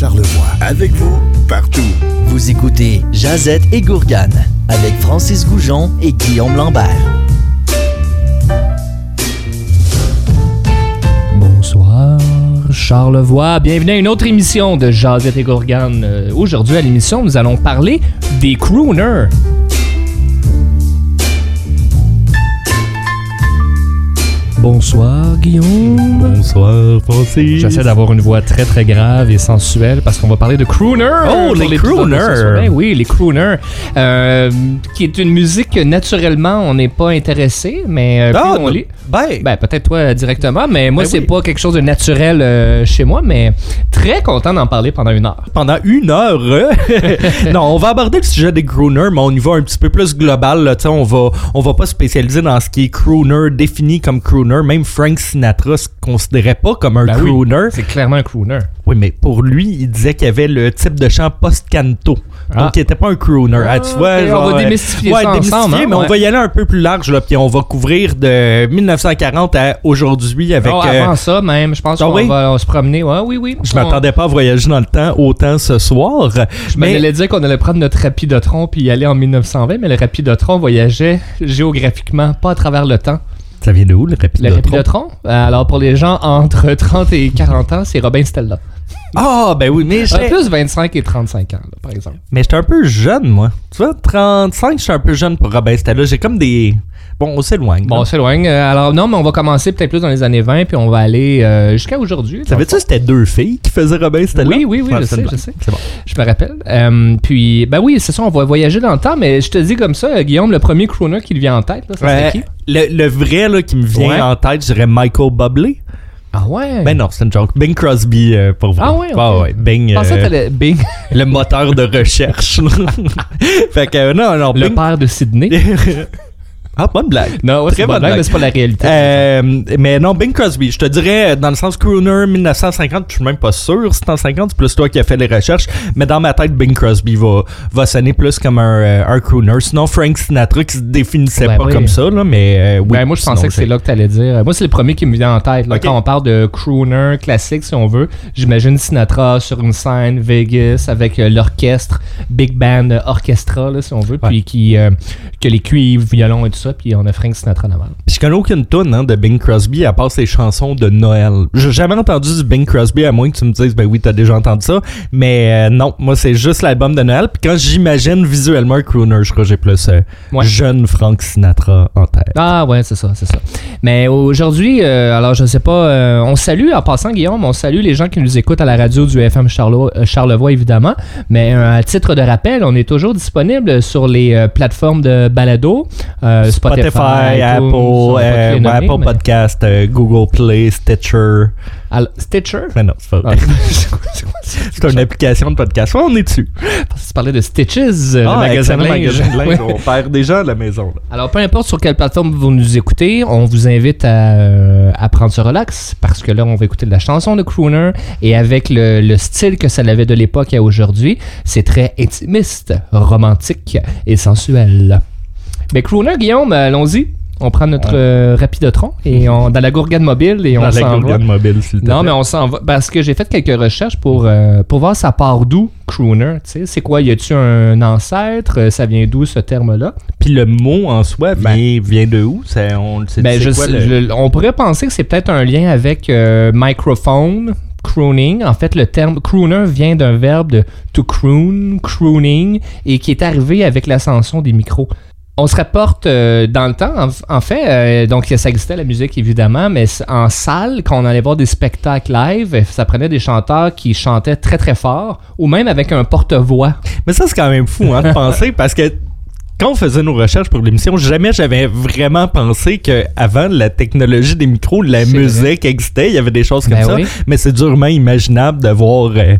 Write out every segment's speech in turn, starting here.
Charlevoix. Avec vous, partout. Vous écoutez Jazette et Gourgane avec Francis Goujon et Guillaume Lambert. Bonsoir, Charlevoix. Bienvenue à une autre émission de Jazette et Gourgane. Euh, Aujourd'hui, à l'émission, nous allons parler des crooners. Bonsoir, Guillaume. Bonsoir, Francis. J'essaie d'avoir une voix très très grave et sensuelle parce qu'on va parler de crooner. Oh, les crooners. Ben oui, les crooners. Euh, qui est une musique que naturellement on n'est pas intéressé, mais euh, Ah, on lit. Ben, Ben, peut-être toi directement, mais moi, Ben c'est oui. pas quelque chose de naturel euh, chez moi, mais très content d'en parler pendant une heure. pendant une heure. euh, non, on va aborder le sujet des crooners, mais on y va un petit peu plus global. Là, on va, on va pas spécialiser dans ce qui est crooner, défini comme crooner. Même Frank Sinatra se considérait pas comme un Ben oui. crooner. C'est clairement un crooner. Oui, mais pour lui, il disait qu'il y avait le type de chant post-canto. Ah. Donc, il était pas un crooner. Ah, tu vois, ok, on va euh, démystifier ouais, ça démystifier, ensemble, hein, mais on va y aller un peu plus large, là, puis on va couvrir de 1940 à aujourd'hui avec... Oh, euh, avant ça, même, je pense Ah qu'on oui? va se promener. Ouais, oui, oui. je On- m'attendais pas à voyager dans le temps autant ce soir. Je m'en allais dire qu'on allait prendre notre rapidotron puis y aller en 1920, mais le rapidotron voyageait géographiquement, pas à travers le temps. Ça vient de où, le rapide Le rapidotron, euh, alors pour les gens entre 30 et 40 ans, c'est Robin Stella. Ah, ben oui, mais Euh, j'étais plus 25 et 35 ans, là, par exemple. mais j'étais un peu jeune, moi. Tu vois, 35, je suis un peu jeune pour Robin Stella. J'ai comme des... Bon, on s'éloigne. Bon, on s'éloigne. Euh, Alors, non, mais on va commencer peut-être plus dans les années 20, puis on va aller euh, jusqu'à aujourd'hui. Savais-tu que c'était deux filles qui faisaient Robin Stella? Oui, oui, oui, Ouais, je sais, je sais. C'est bon. Je me rappelle. Euh, puis, ben oui, c'est ça, on va voyager dans le temps, mais je te dis comme ça, Guillaume, le premier crooner qui te vient en tête, là, Ouais, qui? le, le vrai là, qui me vient Ouais. en tête, je dirais Michael Bublé. Ah ouais? Ben non, c'est une joke. Bing Crosby, euh, pour vrai. Ah ouais, ok. Ah ouais, Bing, euh, que Bing, le moteur de recherche. fait que euh, non, non, le Bing... père de Sydney. ah, bonne blague. non, ouais, Très bonne blague, mais c'est pas la réalité. Euh, mais non, Bing Crosby, je te dirais, dans le sens crooner 1950, je suis même pas sûr si c'est en 50, c'est plus toi qui as fait les recherches, mais dans ma tête, Bing Crosby va, va sonner plus comme un, euh, un crooner. Sinon, Frank Sinatra qui se définissait Ouais, pas oui. comme ça, là, mais euh, oui. ben, moi, je pensais que c'est là que t'allais dire. Moi, c'est le premier qui me vient en tête. Là. Quand on parle de crooner classique, si on veut, j'imagine Sinatra sur une scène, Vegas, avec euh, l'orchestre, Big Band Orchestra, là, si on veut, Ouais. puis qui, que les cuivres, violons et tout ça, puis on a Frank Sinatra en avant. Je connais aucune tonne hein, de Bing Crosby à part ses chansons de Noël. J'ai jamais entendu du Bing Crosby à moins que tu me dises ben oui t'as déjà entendu ça, mais euh, non moi c'est juste l'album de Noël. Puis quand j'imagine visuellement un crooner, je crois que j'ai plus euh, Ouais. jeune Frank Sinatra en tête. Ah ouais, c'est ça, c'est ça. Mais aujourd'hui, euh, alors je sais pas, euh, on salue en passant Guillaume, on salue les gens qui nous écoutent à la radio du FM Charlevoix, Charlevoix évidemment. Mais à titre de rappel, on est toujours disponible sur les plateformes de balado, euh, Spotify, Spotify, iTunes, Apple, euh, nommer, Apple mais- Podcast, euh, Google Play, Stitcher. Alors, Stitcher. Mais non, c'est pas Ah, vrai. c'est une application de podcast. Ouais, on est dessus. Tu parlais de Stitches, euh, le Ah, magasin de linge. On perd des gens à la maison. là. Alors, peu importe sur quelle plateforme vous nous écoutez, on vous invite à, euh, à prendre ce relax parce que là, on va écouter de la chanson de Crooner et avec le, le style que ça avait de l'époque à aujourd'hui, c'est très intimiste, romantique et sensuel. Mais Crooner, Guillaume, allons-y. On prend notre euh, rapidotron et on, dans la gourgane mobile et on Dans la s'en va. Mobile, s'il te Non, plaît. mais on s'en va. Parce que j'ai fait quelques recherches pour, euh, pour voir ça part d'où, crooner. Tu sais, c'est quoi? Y a-tu un ancêtre? Euh, Ça vient d'où ce terme-là? Puis le mot en soi vient, vient de où? Ça, on, Ben, c'est je quoi sais- le- je- on pourrait penser que c'est peut-être un lien avec euh, microphone, crooning. En fait, le terme crooner vient d'un verbe de to croon, crooning, et qui est arrivé avec l'ascension des micros. On se rapporte euh, dans le temps, en, en fait, euh, donc ça existait la musique évidemment, mais en salle, quand on allait voir des spectacles live, euh, ça prenait des chanteurs qui chantaient très très fort, ou même avec un porte-voix. Mais ça, c'est quand même fou hein, de penser parce que quand on faisait nos recherches pour l'émission, jamais j'avais vraiment pensé que avant la technologie des micros, la musique existait. Il y avait des choses comme Ben ça. oui. Mais c'est durement imaginable de voir euh,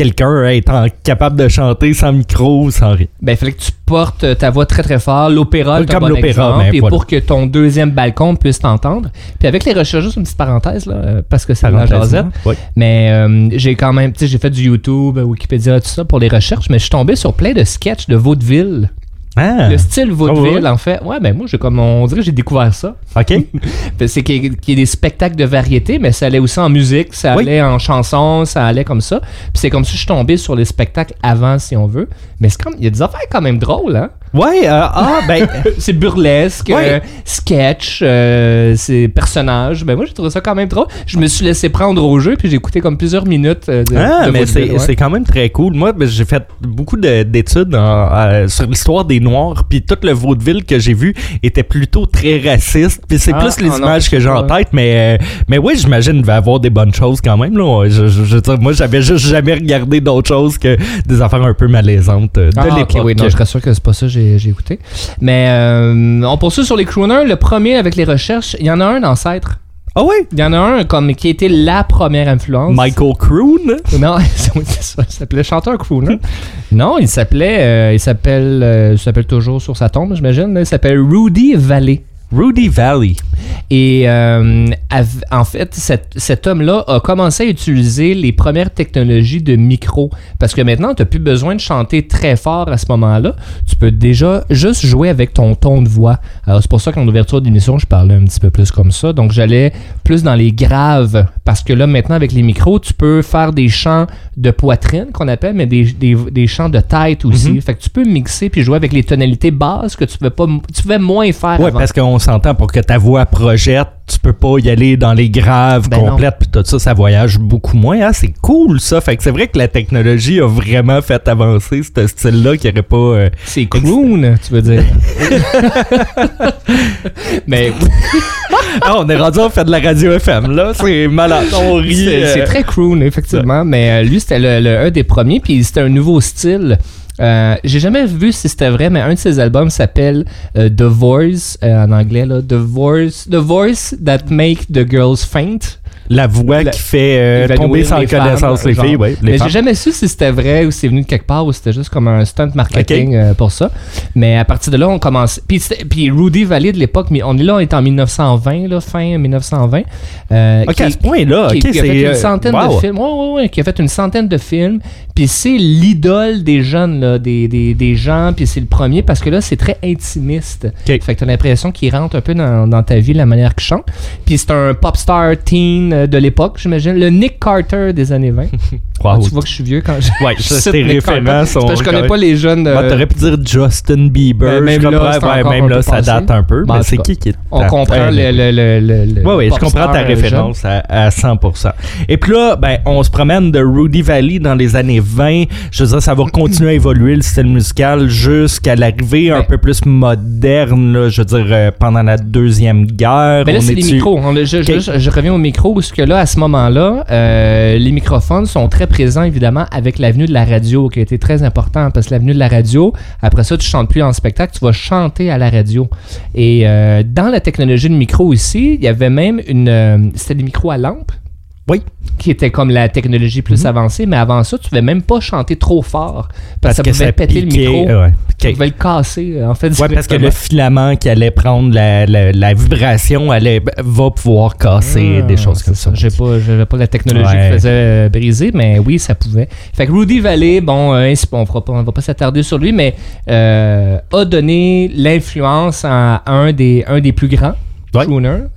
quelqu'un en- capable de chanter sans micro, sans rien. Ben, il fallait que tu portes ta voix très très fort, l'opéra, Comme bon l'opéra, mais et voilà. pour que ton deuxième balcon puisse t'entendre. Puis avec les recherches, juste une petite parenthèse, là, euh, parce que c'est de la jasette. Ouais. Mais euh, j'ai quand même, tu sais, j'ai fait du YouTube, euh, Wikipédia, tout ça pour les recherches, mais je suis tombé sur plein de sketchs de vaudeville Ah, Le style vaudeville, ouais? en fait. Ouais, ben moi, j'ai comme on dirait que j'ai découvert ça. ok. C'est qu'il y, ait des spectacles de variété, mais ça allait aussi en musique, ça Oui. allait en chanson, ça allait comme ça. Puis c'est comme si je suis tombé sur les spectacles avant, si on veut. Mais c'est comme, il y a des affaires quand même drôles, hein? Ouais, euh, ah, ben, c'est burlesque, Ouais. euh, sketch, euh, c'est personnages. Ben moi, j'ai trouvé ça quand même drôle. Je me suis laissé prendre au jeu, puis j'ai écouté comme plusieurs minutes euh, de, Ah, de mais c'est ouais. quand même très cool. Moi, ben, j'ai fait beaucoup de- d'études sur l'histoire des Noirs, puis tout le vaudeville que j'ai vu était plutôt très raciste. Puis c'est Ah, plus les ah images que j'ai en tête, mais euh, mais oui, j'imagine qu'il va y avoir des bonnes choses quand même. Là. Je, je- je moi, j'avais juste jamais regardé d'autres choses que des affaires un peu malaisantes euh, de Ah, l'époque. oui, non, je sûr que c'est pas ça j'ai j'ai écouté. Mais euh, on poursuit sur les crooners. Le premier avec les recherches, il y en a un ancêtre. Ah oui? Il y en a un comme qui a été la première influence. Michael Croon? Non, ça. Il s'appelait chanteur crooner. non, il s'appelait, euh, il s'appelle, euh, il s'appelle toujours sur sa tombe, j'imagine. Il s'appelle Rudy Valley. Rudy Valley. Et euh, en fait, cet, cet homme-là a commencé à utiliser les premières technologies de micro. Parce que maintenant, tu n'as plus besoin de chanter très fort à ce moment-là. Tu peux déjà juste jouer avec ton ton de voix. Alors, c'est pour ça qu'en ouverture d'émission, je parlais un petit peu plus comme ça. Donc, j'allais plus dans les graves. Parce que là, maintenant, avec les micros, tu peux faire des chants de poitrine, qu'on appelle, mais des, des, des chants de tête aussi. Fait que tu peux mixer puis jouer avec les tonalités basses que tu pouvais, pas, tu pouvais moins faire Ouais, avant. parce qu'on s'entend pour que ta voix projette, tu peux pas y aller dans les graves Ben complètes, puis tout ça, ça voyage beaucoup moins. Ah, c'est cool ça. Fait que c'est vrai que la technologie a vraiment fait avancer ce style-là qui aurait pas. euh, C'est croon, tu veux dire. Mais Ah, on est rendu à faire de la radio FM là, c'est malade. On rit. c'est euh, très croon, effectivement. Mais euh, lui, c'était le, le- un des premiers, puis c'était un nouveau style. Euh, J'ai jamais vu si c'était vrai, mais un de ses albums s'appelle euh, The Voice, euh, en anglais, là, The Voice, The Voice That Make the Girls Faint. La voix La- qui fait euh, tomber sans les connaissance femmes, les filles, ouais, les mais j'ai jamais su si c'était vrai ou si c'est venu de quelque part ou c'était juste comme un stunt marketing euh, pour ça. Mais à partir de là, on commence. Puis, puis Rudy Valley de l'époque, mais on est là, on est en 1920, là, fin 1920. euh, Ok, qui- à ce point-là, qui, ok, qui a fait une euh, centaine wow. de films. Ouais, ouais, ouais, qui a fait une centaine de films. Puis c'est l'idole des jeunes, là, des, des, des gens. Puis c'est le premier parce que là, c'est très intimiste. Ok. Fait que t'as l'impression qu'il rentre un peu dans, dans ta vie, la manière qu'il chante. Puis c'est un pop star teen de l'époque, j'imagine. Le Nick Carter des années 20. Ah, tu vois que je suis vieux quand je. Ouais, je cite tes références sont. parce que je connais pas les jeunes. Bah, euh, T'aurais pu dire Justin Bieber. Ben, même je là, Ouais, même là, ça date un peu. Ben, en mais c'est qui qui est. on comprend le, le, le, le, le Oui, oui, je comprends ta euh, référence à, à 100%. Et puis là, ben, on se promène de Rudy Valley dans les années 20. Je veux dire, ça va continuer à évoluer le style musical jusqu'à l'arrivée un Ben. peu plus moderne, là, je veux dire, euh, pendant la Deuxième Guerre. Mais là, c'est les micros. On- je, je- Ok. je- je reviens au micro, parce que là, à ce moment-là, euh, les microphones sont très présents, évidemment, avec l'avenue de la radio, qui a été très important, parce que l'avenue de la radio, après ça, tu chantes plus en spectacle, tu vas chanter à la radio. Et euh, dans la technologie de micro ici, il y avait même une... euh, C'était des micros à lampe. Oui. Qui était comme la technologie plus avancée, mais avant ça, tu ne pouvais même pas chanter trop fort, parce, que ça pouvait péter piquait, le micro. euh, ouais. Tu Ok. pouvais le casser, en fait. Ouais, parce que le filament qui allait prendre la, la, la vibration allait, va pouvoir casser Ah, des choses comme c'est ça. J'ai pas, j'avais pas la technologie Ouais. qui faisait euh, briser, mais oui, ça pouvait. Fait que Rudy Valley, bon, euh, on, fera pas, on va pas s'attarder sur lui, mais euh, a donné l'influence à un des, un des plus grands. Ouais.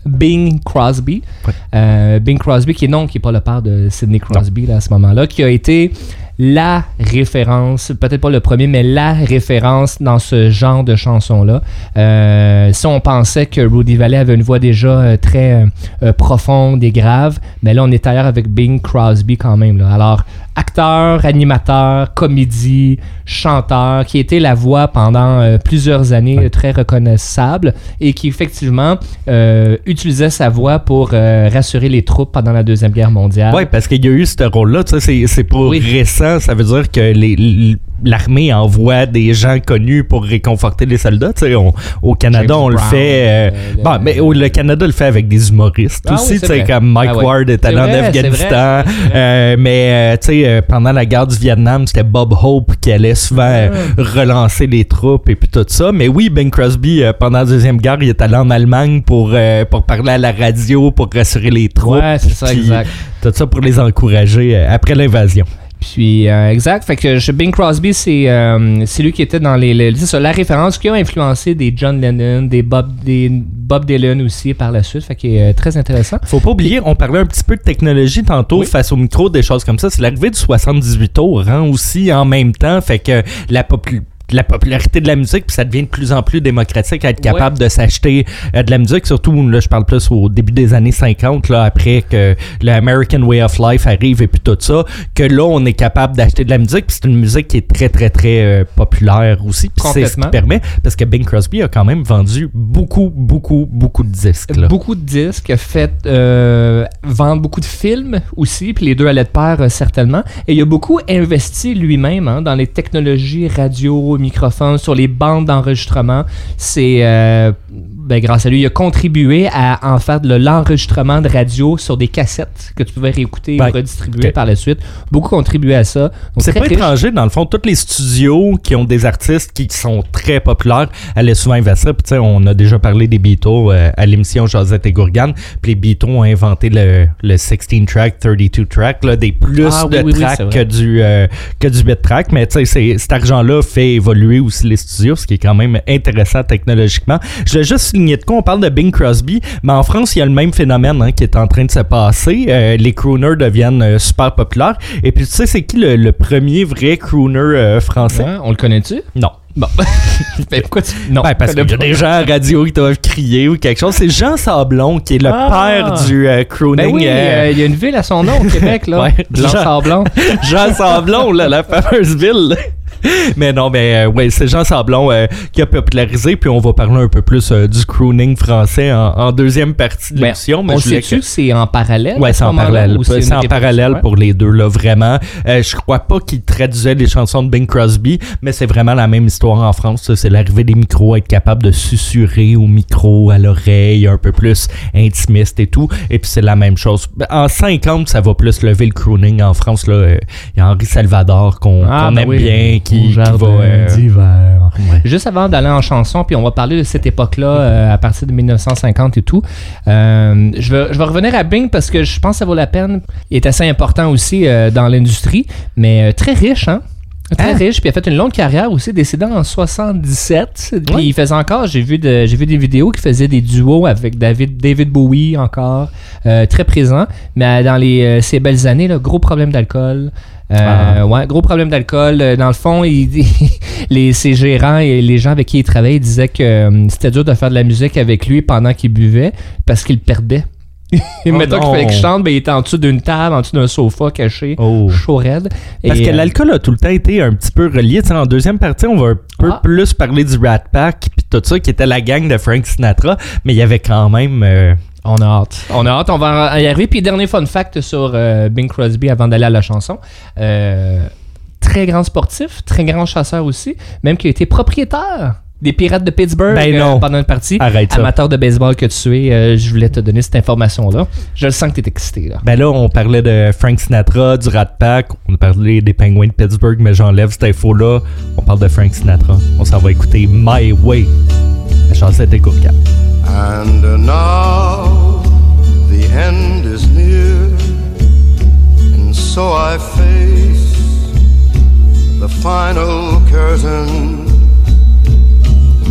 Bing Crosby. Ouais. Euh, Bing Crosby, qui est non, qui est pas le père de Sidney Crosby là, à ce moment-là, qui a été la référence, peut-être pas le premier, mais la référence dans ce genre de chanson-là. Euh, si on pensait que Rudy Valley avait une voix déjà euh, très euh, profonde et grave, mais là, on est ailleurs avec Bing Crosby quand même. là. Alors, acteur, animateur, comédie, chanteur, qui était la voix pendant euh, plusieurs années Ouais. très reconnaissable et qui effectivement euh, utilisait sa voix pour euh, rassurer les troupes pendant la Deuxième Guerre mondiale. Ouais, parce qu'il y a eu ce rôle-là. C'est- pas Oui. récent. Ça veut dire que les- l'armée envoie des gens connus pour réconforter les soldats. On- au Canada, James on le Brown, fait. euh, le- bon, mais le Canada le fait avec des humoristes Ah aussi. oui, comme Mike Ah. Ward est allé en Afghanistan. Euh, mais euh, pendant la guerre du Vietnam, c'était Bob Hope qui allait souvent relancer les troupes et puis tout ça. Mais oui, Ben Crosby, pendant la deuxième guerre, il est allé en Allemagne pour pour parler à la radio, pour rassurer les troupes. Ouais, c'est ça, exact. Tout ça pour les encourager après l'invasion. Puis, euh, exact. Fait que je- Bing Crosby, c'est euh, lui qui était dans les. les- ça, la référence qui a influencé des John Lennon, des Bob, des Bob Dylan aussi par la suite. Fait est euh, très intéressant. Faut pas oublier, on parlait un petit peu de technologie tantôt Oui. face au micro, des choses comme ça. C'est l'arrivée du 78 tours hein, aussi en même temps. Fait que la popul- la popularité de la musique, puis ça devient de plus en plus démocratique à être capable de s'acheter euh, de la musique, surtout là je parle plus au début des années 50 là après que le American Way of Life arrive et puis tout ça, que là on est capable d'acheter de la musique, puis c'est une musique qui est très très très euh, populaire aussi, puis c'est ce qui permet parce que Bing Crosby a quand même vendu beaucoup beaucoup beaucoup de disques là. Beaucoup de disques, a fait euh, vendre beaucoup de films aussi, puis les deux allaient de pair euh, certainement. Et il a beaucoup investi lui-même hein, dans les technologies radio, microphones, sur les bandes d'enregistrement. C'est euh, ben, grâce à lui, il a contribué à en faire de l'enregistrement de radio sur des cassettes que tu pouvais réécouter Ben, ou redistribuer par la suite. Beaucoup contribué à ça. C'est pas riche. étranger, dans le fond, tous les studios qui ont des artistes qui sont très populaires allaient souvent investir. Puis, on a déjà parlé des Beatles euh, à l'émission Josette et Gourgane. Puis, les Beatles ont inventé le, le 16-track, 32-track, là, des plus Ah, de oui, oui, tracks que du, euh, que du 8-track. Mais, tu sais, c'est- cet argent-là fait évoluer aussi les studios, ce qui est quand même intéressant technologiquement. Je vais juste souligner de quoi on parle de Bing Crosby, mais en France, il y a le même phénomène hein, qui est en train de se passer. Euh, les crooners deviennent euh, super populaires. Et puis, tu sais, c'est qui le, le premier vrai crooner euh, français? Ouais, on le connaît-tu? Non. Bon. Mais pourquoi tu. Non. Ben, parce qu'il y a des gens à radio qui doivent crier ou quelque chose. C'est Jean Sablon qui est le Ah. père du euh, crooning. Ben oui, euh, il y a une ville à son nom au Québec, là. Ouais, Jean- Sablon. Jean Sablon, là, la fameuse ville. Mais non, mais euh, ouais, c'est Jean Sablon euh, qui a popularisé, puis on va parler un peu plus euh, du crooning français en, en deuxième partie de Ben, l'émission. mais on sait-tu que- c'est en parallèle? Ouais, c'est ce en parallèle. C'est en parallèle pour les deux, là, vraiment. Euh, je crois pas qu'il traduisait les chansons de Bing Crosby, mais c'est vraiment la même histoire en France. C'est l'arrivée des micros, être capable de susurrer au micro, à l'oreille, un peu plus intimiste et tout. Et puis c'est la même chose. En 50, ça va plus lever le crooning en France. là. Euh, Il y a Henri Salvador qu'on Ah, ben aime oui. bien, qui, Qui va... euh, d'hiver. ouais. Juste avant d'aller en chanson, puis on va parler de cette époque-là euh, à partir de 1950 et tout. euh, je, vais, je vais revenir à Bing parce que je pense que ça vaut la peine. Il est assez important aussi dans l'industrie, mais très riche, hein? Très Ah. riche, puis il a fait une longue carrière aussi, décédé en 77. Puis Ouais. il faisait encore, j'ai vu, de- j'ai vu des vidéos qui faisaient des duos avec David, David Bowie encore, euh, très présent. Mais euh, dans les, euh, ces belles années, là, gros problème d'alcool. Euh, Ah. Ouais, gros problème d'alcool. Dans le fond, il, les, ses gérants et les gens avec qui il travaillait disaient que euh, c'était dur de faire de la musique avec lui pendant qu'il buvait parce qu'il perdait. Et Oh mettons qu'il fallait qu'il chante, ben, il était en dessous d'une table, en dessous d'un sofa caché, Oh. chaud raide. Parce que euh, l'alcool a tout le temps été un petit peu relié. En deuxième partie, on va un peu Ah. plus parler du Rat Pack puis tout ça, qui était la gang de Frank Sinatra, mais il y avait quand même... euh, On a hâte. On a hâte, on va y arriver. Puis dernier fun fact sur euh, Bing Crosby avant d'aller à la chanson. Euh, très grand sportif, très grand chasseur aussi, même qui a été propriétaire des Pirates de Pittsburgh Ben euh, non. pendant une partie. Arrête ça. Amateur de baseball que tu es, euh, je voulais te donner cette information-là. Je le sens que tu es excité. Là. Ben là, on parlait de Frank Sinatra, du Rat Pack, on a parlé des Penguins de Pittsburgh, mais j'enlève cette info-là. On parle de Frank Sinatra. On s'en va écouter My Way. La chanson était Gourka. And uh, now the end is near, and so I face the final curtain.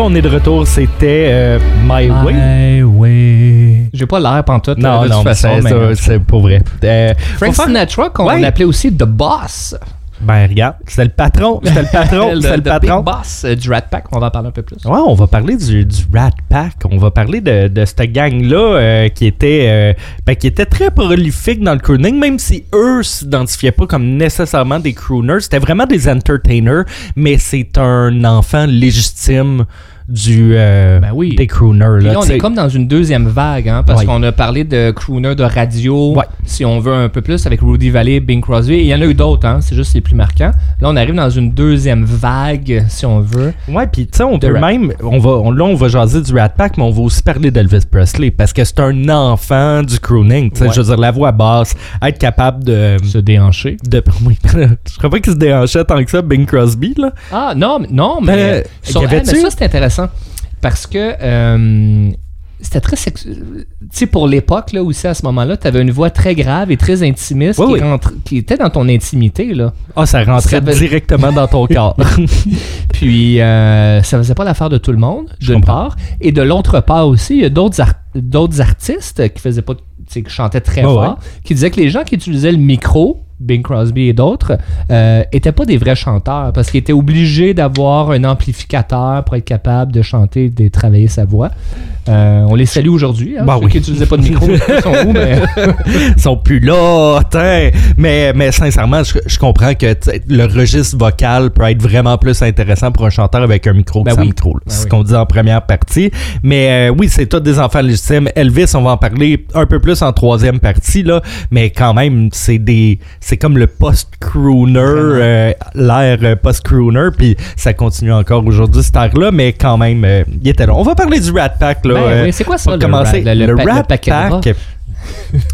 On est de retour, c'était euh, My Way. Highway. J'ai pas l'air pantoute Non, non, c'est mais ça, c'est pour vrai. Euh, Frank Sinatra qu'on Ouais. appelait aussi The Boss. Ben regarde, c'était le patron, c'était le patron, le, c'était le the patron. Big Boss euh, du Rat Pack. On va en parler un peu plus. Ouais, on va parler du, du Rat Pack. On va parler de, de cette gang-là euh, qui était euh, ben, qui était très prolifique dans le crooning, même si eux s'identifiaient pas comme nécessairement des crooners. C'était vraiment des entertainers, mais c'est un enfant légitime du euh, Ben oui. des crooners. Là, là, on t'sais. est comme dans une deuxième vague, hein, parce Ouais. qu'on a parlé de crooner de radio, Ouais. si on veut un peu plus, avec Rudy Valley, Bing Crosby. Et il y en a eu d'autres, hein, c'est juste les plus marquants. Là, on arrive dans une deuxième vague, si on veut. Ouais, puis tu sais, on peut même, on va, on- là, on va jaser du Rat Pack, mais on va aussi parler d'Elvis Presley parce que c'est un enfant du crooning. Tu sais, Ouais. je veux dire, la voix basse, être capable de. Se déhancher. de oui, je crois pas qu'il se déhanchait tant que ça, Bing Crosby, là. Ah, non, mais- non, mais, Ben, sur- mais avait-tu- ça, c'est intéressant. Parce que euh, c'était très sexuel. Tu sais, pour l'époque, là, aussi, à ce moment-là, tu avais une voix très grave et très intimiste Oui, qui, oui. rentre- qui était dans ton intimité, là. Ah, ça rentrait Ça fait- directement dans ton corps. Puis, euh, ça faisait pas l'affaire de tout le monde, d'une part. Et de l'autre part aussi, il y a d'autres ar- d'autres artistes qui faisaient pas, qui chantaient très fort, qui disaient que les gens qui utilisaient le micro, Bing Crosby et d'autres, euh, étaient pas des vrais chanteurs parce qu'ils étaient obligés d'avoir un amplificateur pour être capable de chanter et de travailler sa voix. Euh, on les salue aujourd'hui, hein, Bah ceux oui. qui n'utilisaient pas de micro. ils sont où, mais... Ils sont plus là. Mais, mais sincèrement, je, je comprends que le registre vocal peut être vraiment plus intéressant pour un chanteur avec un micro que Ben sans oui. micro. là. Ben c'est ce qu'on dit en première partie. Mais euh, oui, c'est tous des enfants légitimes. Elvis, on va en parler un peu plus en troisième partie, là. Mais quand même, c'est des. C'est comme le post-crooner, euh, l'ère euh, post-crooner. Puis ça continue encore aujourd'hui, cette ère-là. Mais quand même, euh, il était là. On va parler du Rat Pack, là. Ben oui, c'est quoi ça, le commencer. rat- le- le pa- le Rat? Pack.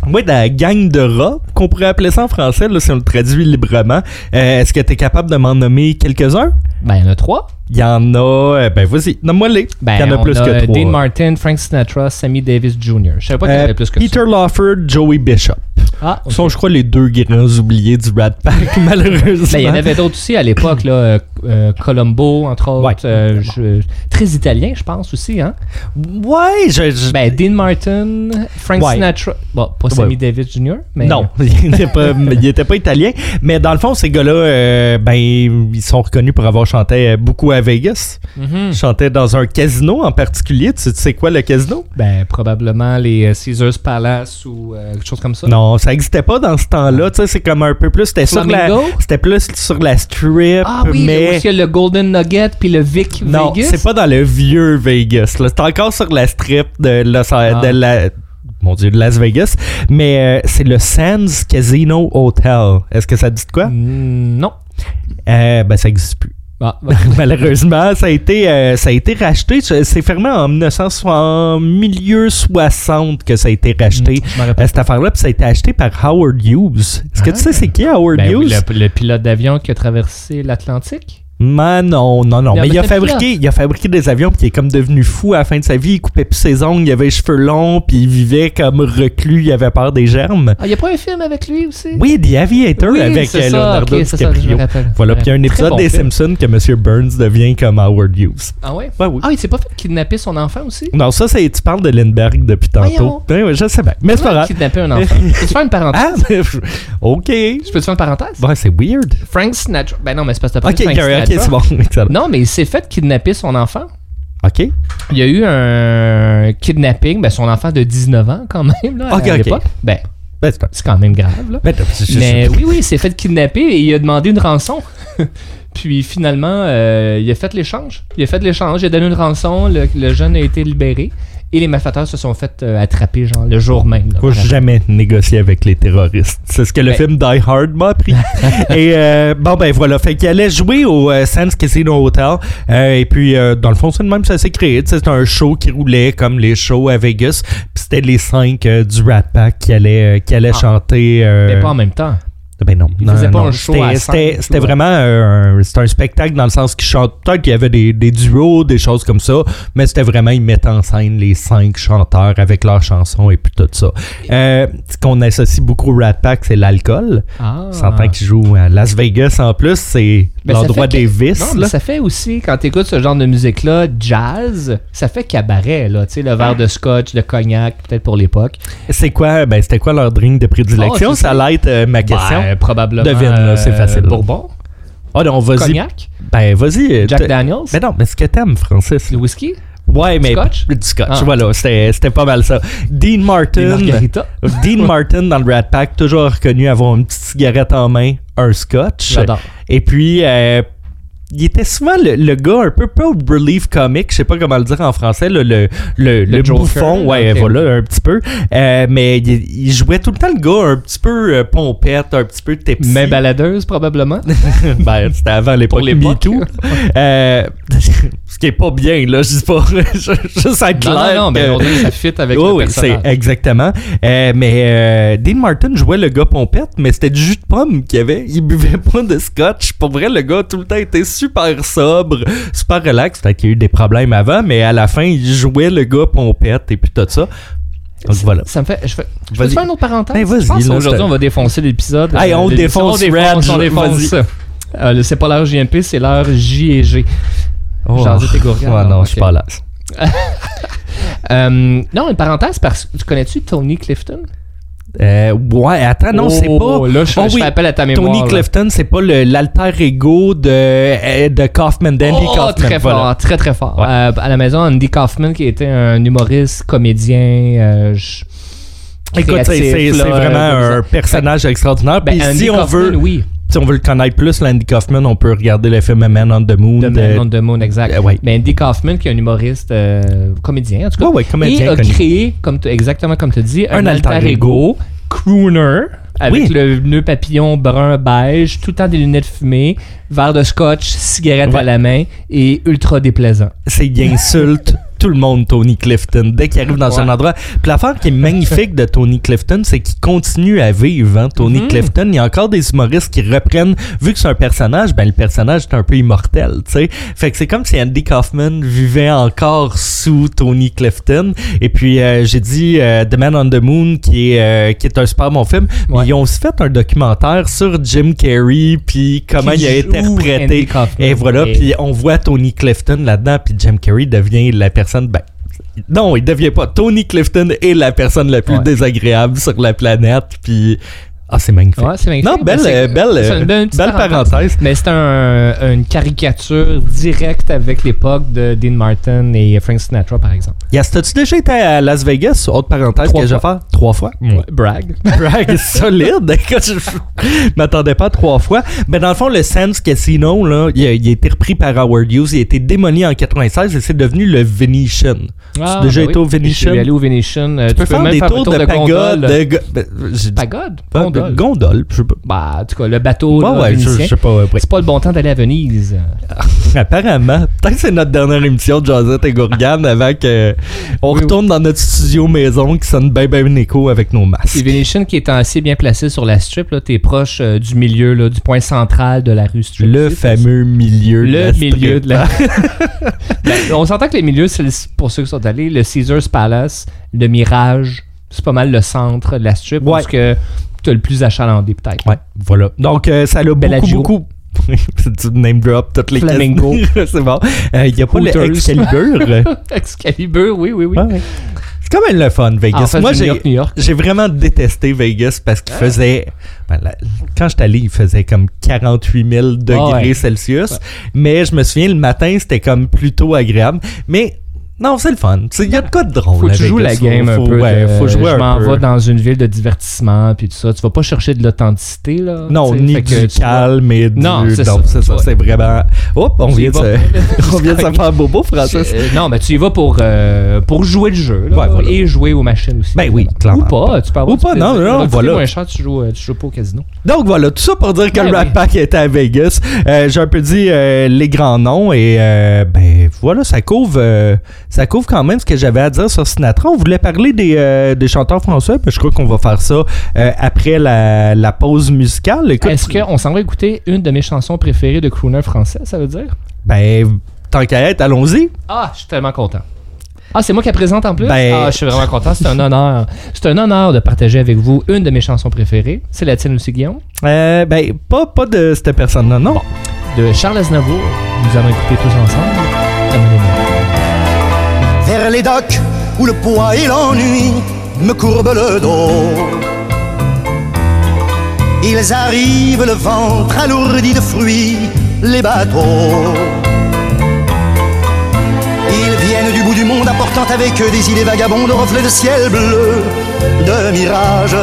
Moi, de la gang de rats, qu'on pourrait appeler ça en français, là, si on le traduit librement, euh, est-ce que tu es capable de m'en nommer quelques-uns? Ben, il y en a trois. Il y en a. euh, ben, vas-y, nomme-moi les. Ben, il y en a plus a que trois. Dean Martin, Frank Sinatra, Sammy Davis Jr. Je savais pas qu'il y en Euh, avait plus que Peter ça. Lawford, Joey Bishop. Ah, Ce sont, je crois, les deux grands oubliés du Rat Pack, malheureusement. Ben, il y en avait d'autres aussi à l'époque, là. euh, Colombo, entre autres. Ouais. euh, je- très italien, je pense aussi, hein. Ouais, je. je- Ben, Dean Martin, Frank Ouais. Sinatra. Bon, pas Ouais. Sammy Davis Jr., mais. Non, il était, pas, pas italien. Mais dans le fond, ces gars-là, euh, ben, ils sont reconnus pour avoir chanté euh, beaucoup à Vegas. Mhm. Ils chantaient dans un casino en particulier. Tu, tu sais quoi, le casino? Ben, probablement les euh, Caesars Palace ou euh, quelque chose comme ça. Non, ça n'existait pas dans ce temps-là. Tu sais, c'est comme un peu plus. C'était sur la. C'était plus sur la strip. Ah oui, mais. il y a le Golden Nugget puis le Vic Non, Vegas? c'est pas dans le vieux Vegas. C'est encore sur la strip de, Los- Ah. de la. Mon Dieu, de Las Vegas. Mais euh, c'est le Sands Casino Hotel. Est-ce que ça dit de quoi? Mm, non. Euh, ben, ça n'existe plus. Ah, bah, Malheureusement, ça a été, euh, ça a été racheté. C'est fermé en 1960, milieu 60 que ça a été racheté. rappelle. Euh, cette affaire-là, puis ça a été acheté par Howard Hughes. Est-ce que tu sais c'est qui Howard Ben oui, Hughes? le, le pilote d'avion qui a traversé l'Atlantique? Man, non, non, non. A Mais il a, fabriqué, il a fabriqué des avions, puis il est comme devenu fou à la fin de sa vie. Il coupait plus ses ongles, il avait les cheveux longs, puis il vivait comme reclus, il avait peur des germes. Ah, il n'y a pas un film avec lui aussi? Oui, The Aviator Oui, avec ça, Leonardo ça, je DiCaprio. Voilà, puis il y a un épisode bon des film. Simpsons que M. Burns devient comme Howard Hughes. Ah ouais? Ouais, oui. Ah, il s'est pas fait kidnapper son enfant aussi? Non, ça, c'est, tu parles de Lindbergh depuis tantôt. Voyons. Ouais, je sais bien. Mais c'est pas grave. kidnapper un enfant? Peux-tu faire une parenthèse? Ah, ok. Je peux te faire une parenthèse? Ouais, c'est weird. Frank Sinatra. Ben non, mais c'est pas Ok, c'est bon. Excellent. Non, mais il s'est fait kidnapper son enfant. Ok. Il y a eu un kidnapping, ben son enfant de 19 ans quand même, là, Ok, à l'époque. Ben, Ben, c'est quand même grave, là. Ben, Mais oui, oui, il s'est fait kidnapper et il a demandé une rançon. Puis finalement, euh, il a fait l'échange. Il a fait l'échange, il a donné une rançon, le, le jeune a été libéré et les malfaiteurs se sont fait euh, attraper, genre, le jour même. là, Faut jamais négocier avec les terroristes. C'est ce que le Ben- film Die Hard m'a appris. et euh, bon, ben voilà. Fait qu'il allait jouer au euh, Sands Casino Hotel. Euh, et puis, euh, dans le fond, c'est le même ça s'est créé. C'était un show qui roulait comme les shows à Vegas. Puis c'était les cinq du Rat Pack qui allaient, qui allaient Ah. chanter. Mais pas en même temps. Ben non. Il non, faisait pas non. un show C'était- ouais. vraiment euh, un, un spectacle dans le sens qu'ils chantent. Peut-être qu'il y avait des, des duos, des choses comme ça, mais c'était vraiment, ils mettaient en scène les cinq chanteurs avec leurs chansons et puis tout ça. Euh, ce qu'on associe beaucoup au Rat Pack, c'est l'alcool. Ah. S'entend qu'ils jouent à Las Vegas en plus, c'est Ben, l'endroit des vices. Non, mais là. ça fait aussi, quand tu écoutes ce genre de musique-là, jazz, ça fait cabaret, là. Tu sais, le verre de scotch, de cognac, peut-être pour l'époque. C'est quoi, ben, c'était quoi leur drink de prédilection? Oh, ça ça. allait être euh, ma question. Ben, probablement. Devine, là, c'est euh, facile. Bourbon, Ah non, vas-y. cognac, Ben, vas-y. Jack Daniels, Mais non, mais ce que t'aimes, Francis. le whisky, Ouais, mais. Scotch? Du scotch, Ah. voilà. C'était pas mal ça. Dean Martin. Dean Martin dans le Rat Pack, toujours reconnu avoir une petite cigarette en main, un scotch. J'adore. Et puis, euh, il était souvent le, le gars un peu pas relief comic, je sais pas comment le dire en français, le, le, le, bouffon, ouais, voilà, un petit peu. Euh, mais il, il jouait tout le temps le gars un petit peu euh, pompette, un petit peu tipsy. Mais baladeuse, probablement. ben, c'était avant l'époque. MeToo. Euh, ce qui est pas bien, là, je dis pas. Juste à clair. non, non, mais on dit que ça fit avec Oui, le personnage. exactement. Euh, mais Dean Martin jouait le gars pompette, mais c'était du jus de pomme qu'il avait. Il buvait pas de scotch. Pour vrai, le gars, tout le temps, était super sobre, super relax. Peut-être qu'il y a eu des problèmes avant, mais à la fin, il jouait le gars pompette et puis tout ça. Donc voilà. Ça me fait. Je, fais, je Vas-y. peux te faire une autre parenthèse? Ben, vas-y, c'est- on va défoncer l'épisode. Hey, on Euh, défonce l'émission. Reg, on défonce. Euh, c'est pas l'heure JMP, c'est l'heure J et G. J'en dis tes gourgades, Oh, non, je suis pas là. Euh, non, une parenthèse, parce que tu connais-tu Tony Clifton? Euh, ouais, attends, non, c'est Oh, pas. Là, je, Oh je oui, fais appel à ta mémoire. Tony. Clifton, c'est pas l'alter ego de, euh, de Kaufman, d'Andy Oh, Kaufman. très voilà. fort, très très fort. Ouais. Euh, à la maison, Andy Kaufman, qui était un humoriste, comédien. euh, je- Écoute, c'est- vraiment un personnage extraordinaire. Ben, Puis si on Kaufman, veut, oui. Si on veut le connaître plus, l'Andy Kaufman, on peut regarder le film A Man on the Moon. The Man on the Moon, exact. Euh, ouais. Mais Andy Kaufman, qui est un humoriste euh, comédien, en tout cas. Ouais, ouais, comédien et a connu. créé, comme exactement comme tu dis, un, Un alter, alter ego, crooner, avec Oui. le nœud papillon brun beige, tout le temps des lunettes fumées, verre de scotch, cigarette Ouais. à la main et ultra déplaisant. C'est insulte tout le monde Tony Clifton dès qu'il arrive dans un endroit. Puis l'affaire qui est magnifique de Tony Clifton, c'est qu'il continue à vivre. hein, Tony Mhm. Clifton, il y a encore des humoristes qui reprennent. Vu que c'est un personnage, ben le personnage est un peu immortel, tu sais. Fait que c'est comme si Andy Kaufman vivait encore sous Tony Clifton. Et puis euh, j'ai dit euh, The Man on the Moon, qui est euh, qui est un super bon film. Mais Ouais. ils ont aussi fait un documentaire sur Jim Carrey, puis comment Qui il a interprété. Et voilà, puis on voit Tony Clifton là-dedans, puis Jim Carrey devient la personne. Ben, non, il devient pas. Tony Clifton est la personne la plus Ouais. désagréable sur la planète, puis. Ah, c'est magnifique. Ouais, c'est magnifique. Non, belle, c'est- euh, belle, euh, une petite belle parenthèse. Mais c'est un, une caricature directe avec l'époque de Dean Martin et Frank Sinatra, par exemple. Yes, t'as-tu déjà été à Las Vegas? Autre parenthèse Trois que fois. faire? Trois fois? Brag. Brag solide. Je je m'attendais pas à trois fois. Mais dans le fond, le Sands Casino, là, il a, il a été repris par Howard Hughes. Il a été démoli en 96 et c'est devenu le Venetian. Ah, déjà ben été au. Venetian? Je suis allé au Venetian. Euh, Tu peux faire même des tours tour de, pagode. De, go- ben, j'ai dit- Pagode? Gondole. gondole. Je sais pas. Bah, en tout cas, le bateau Ouais, là, ouais, je, je sais pas. ouais. C'est pas le bon temps d'aller à Venise. Apparemment. Peut-être que c'est notre dernière émission de Josette et Gourgane avant que on Oui, retourne dans notre studio maison qui sonne bien bien écho avec nos C'est masques. Venetian qui est assez bien placé sur la strip. Là, t'es proche euh, du milieu, là, du point central de la rue strip. Le fameux milieu de Le la milieu strip. de la. Ben, on s'entend que les milieux, c'est pour ceux qui sont allés, le Caesars Palace, le Mirage, c'est pas mal le centre de la strip. Ouais. Parce que t'as le plus achalandé, peut-être. Ouais, voilà. Donc, euh, ça l'a beaucoup, Bellagio. beaucoup. tu name drop toutes les Flamingo. c'est bon. Il n'y a pas le. Excalibur? Excalibur, oui, oui, oui. Ouais. C'est quand même le fun, Vegas. En fait, Moi, j'ai. Vraiment détesté Vegas parce qu'il faisait. ben, quand j'étais allé, il faisait comme 48 000 degrés Ah ouais. Celsius. Ouais. Mais je me souviens, le matin, c'était comme plutôt agréable. Mais non, c'est le fun. Tu Il y a de quoi de drôle. Faut que tu joues la game un peu. Ouais, faut jouer je m'en vais dans une ville de divertissement, puis tout ça. Tu vas pas chercher de l'authenticité, là. Non, tu ni du tu calme et du. Non, c'est ça. c'est ça. Ouais. C'est vraiment. Hop, on Tu vient, de se... on vient de se faire bobo, Francis. Euh, non, mais tu y vas pour, euh, pour jouer le jeu et jouer aux machines aussi. Ben oui, clairement. Ou pas, tu peux Ou pas, non, non, voilà. moins cher, tu joues, euh, tu joues pas au casino. Donc voilà, tout ça pour dire que Ben le Rat. Pack était à Vegas. J'ai un peu dit les grands noms et ben voilà, ça couvre, ça couvre quand même ce que j'avais à dire sur Sinatra. On voulait parler des, euh, des chanteurs français, puis je crois qu'on va faire ça euh, après la, la pause musicale. Est-ce qu'on s'en va écouter une de mes chansons préférées de crooner français, ça veut dire? ben tant qu'à être, allons-y. Ah, je suis tellement content. Ah, c'est moi qui la présente en plus? Ben- Ah, je suis vraiment content. C'est un honneur. C'est un honneur de partager avec vous une de mes chansons préférées. C'est la tienne aussi, Guillaume? Euh, ben pas, pas de cette personne-là, non. De Charles Aznavour. Nous allons écouter tous ensemble. Les docks où le poids et l'ennui me courbent le dos. Ils arrivent le ventre alourdi de fruits, les bateaux. Ils viennent du bout du monde apportant avec eux des idées vagabondes, reflets de ciel bleu, de mirages.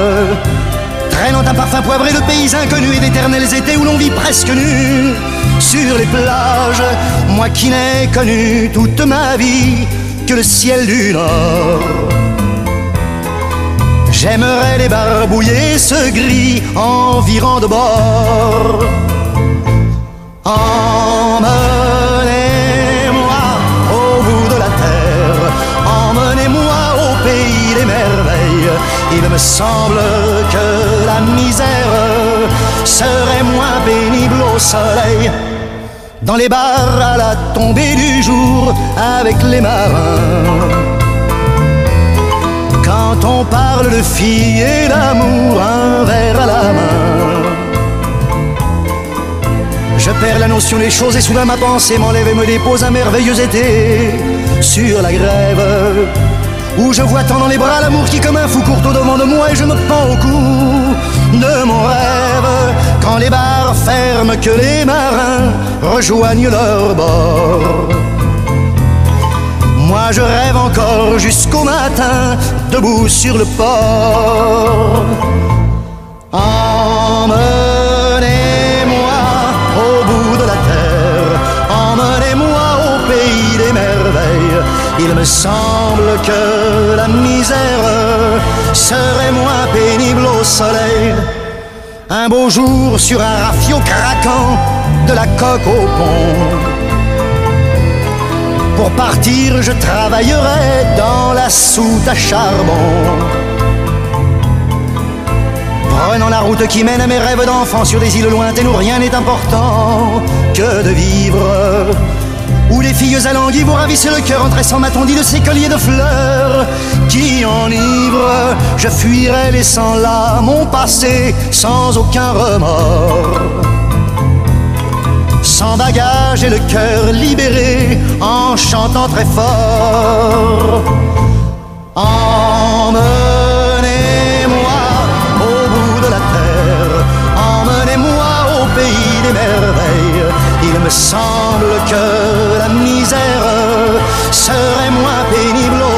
Traînant un parfum poivré de pays inconnus et d'éternels étés où l'on vit presque nu sur les plages. Moi qui n'ai connu toute ma vie que le ciel du Nord. J'aimerais les barbouiller ce gris environ de bord. Emmenez-moi au bout de la terre, emmenez-moi au pays des merveilles. Il me semble que la misère serait moins pénible au soleil. Dans les bars à la tombée du jour avec les marins. Quand on parle de filles et d'amour, un verre à la main. Je perds la notion des choses et soudain ma pensée m'enlève et me dépose un merveilleux été sur la grève. Où je vois tant dans les bras l'amour qui comme un fou court au devant de moi et je me pends au cou de mon rêve. Quand les bars ferment, que les marins rejoignent leur bord. Moi je rêve encore jusqu'au matin, debout sur le port. Emmenez-moi au bout de la terre, emmenez-moi au pays des merveilles. Il me semble que la misère serait moins pénible au soleil. Un beau jour sur un rafio craquant, de la coque au pont Pour partir, je travaillerai dans la soute à charbon. Prenant la route qui mène à mes rêves d'enfant sur des îles lointaines où rien n'est important que de vivre. Où les filles alanguies vous ravissent le cœur en tressant ma tondie de ces colliers de fleurs qui enivrent. Je fuirai laissant là mon passé sans aucun remords. Sans bagage et le cœur libéré en chantant très fort.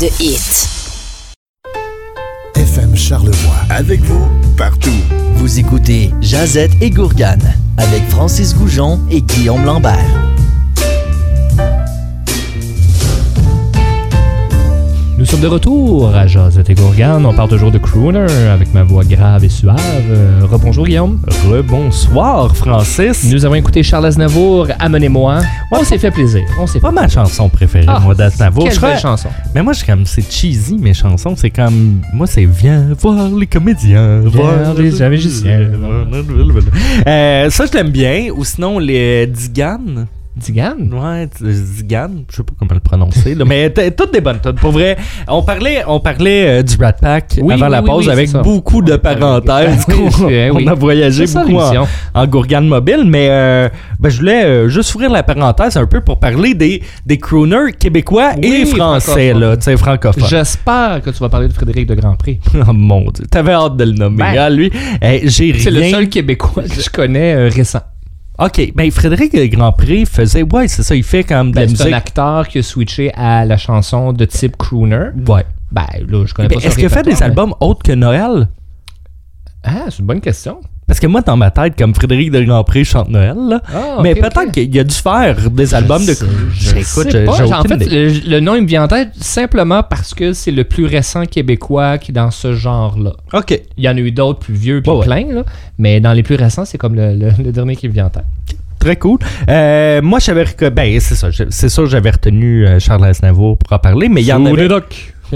De hits. FM Charlevoix. Avec vous, partout. Vous écoutez Jazette et Gourgane avec Francis Goujon et Guillaume Lambert. Sommes de retour à Jazette et Gourgane. On parle toujours de crooner avec ma voix grave et suave. Euh, Rebonjour Guillaume. Rebonsoir, Francis. Nous avons écouté Charles Aznavour, Amenez-moi. On s'est fait plaisir. On s'est pas fait ma plaisir. chanson préférée, Ah, moi, d'Aznavour. Quelle Je belle crois- chanson. Mais moi, je suis comme, c'est cheesy, mes chansons. C'est comme, moi, c'est viens voir les comédiens, voir les magiciens. Euh, ça, je l'aime bien. Ou sinon, les Digan. Digan. Ouais, Digan. Je sais pas comment le prononcer, là, mais toutes des bonnes tunes. Pour vrai, on parlait, on parlait euh, du Rat Pack Oui, avant oui, la pause oui, avec beaucoup de parenthèses. on a voyagé ça, beaucoup en, gourgane mobile, mais euh, ben, je voulais euh, juste ouvrir la parenthèse un peu pour parler des, des crooners québécois et français, francophones. là, francophones. J'espère que tu vas parler de Frédéric de Grandpré. Oh mon dieu, t'avais hâte de le nommer, Ben, hein, lui. J'ai rien. C'est le seul Québécois que je connais récent. Ok, ben Frédéric Grandpré faisait, ouais, c'est ça, il fait comme de Ben, la c'est un musique. acteur qui a switché à la chanson de type crooner. Ouais. Ben là, je connais Ben, pas Est-ce qu'il fait des albums autres que Noël? Ah, c'est une bonne question. Parce que moi, dans ma tête, comme Frédéric de Grandpré chante Noël, là. Ah, mais peut-être ok. qu'il a dû faire des albums de. Je sais- je Écoute, sais j'ai pas. j'ai En fait, le, le nom il me vient en tête simplement parce que c'est le plus récent québécois qui est dans ce genre-là. Ok. Il y en a eu d'autres plus vieux puis Ouais, ouais. plein, là, mais dans les plus récents, c'est comme le, le- le dernier qui me vient en tête. Très cool. Euh, moi, j'avais. Ben, c'est ça. C'est sûr, j'avais retenu euh, Charles Aznavour pour en parler, mais il y en avait.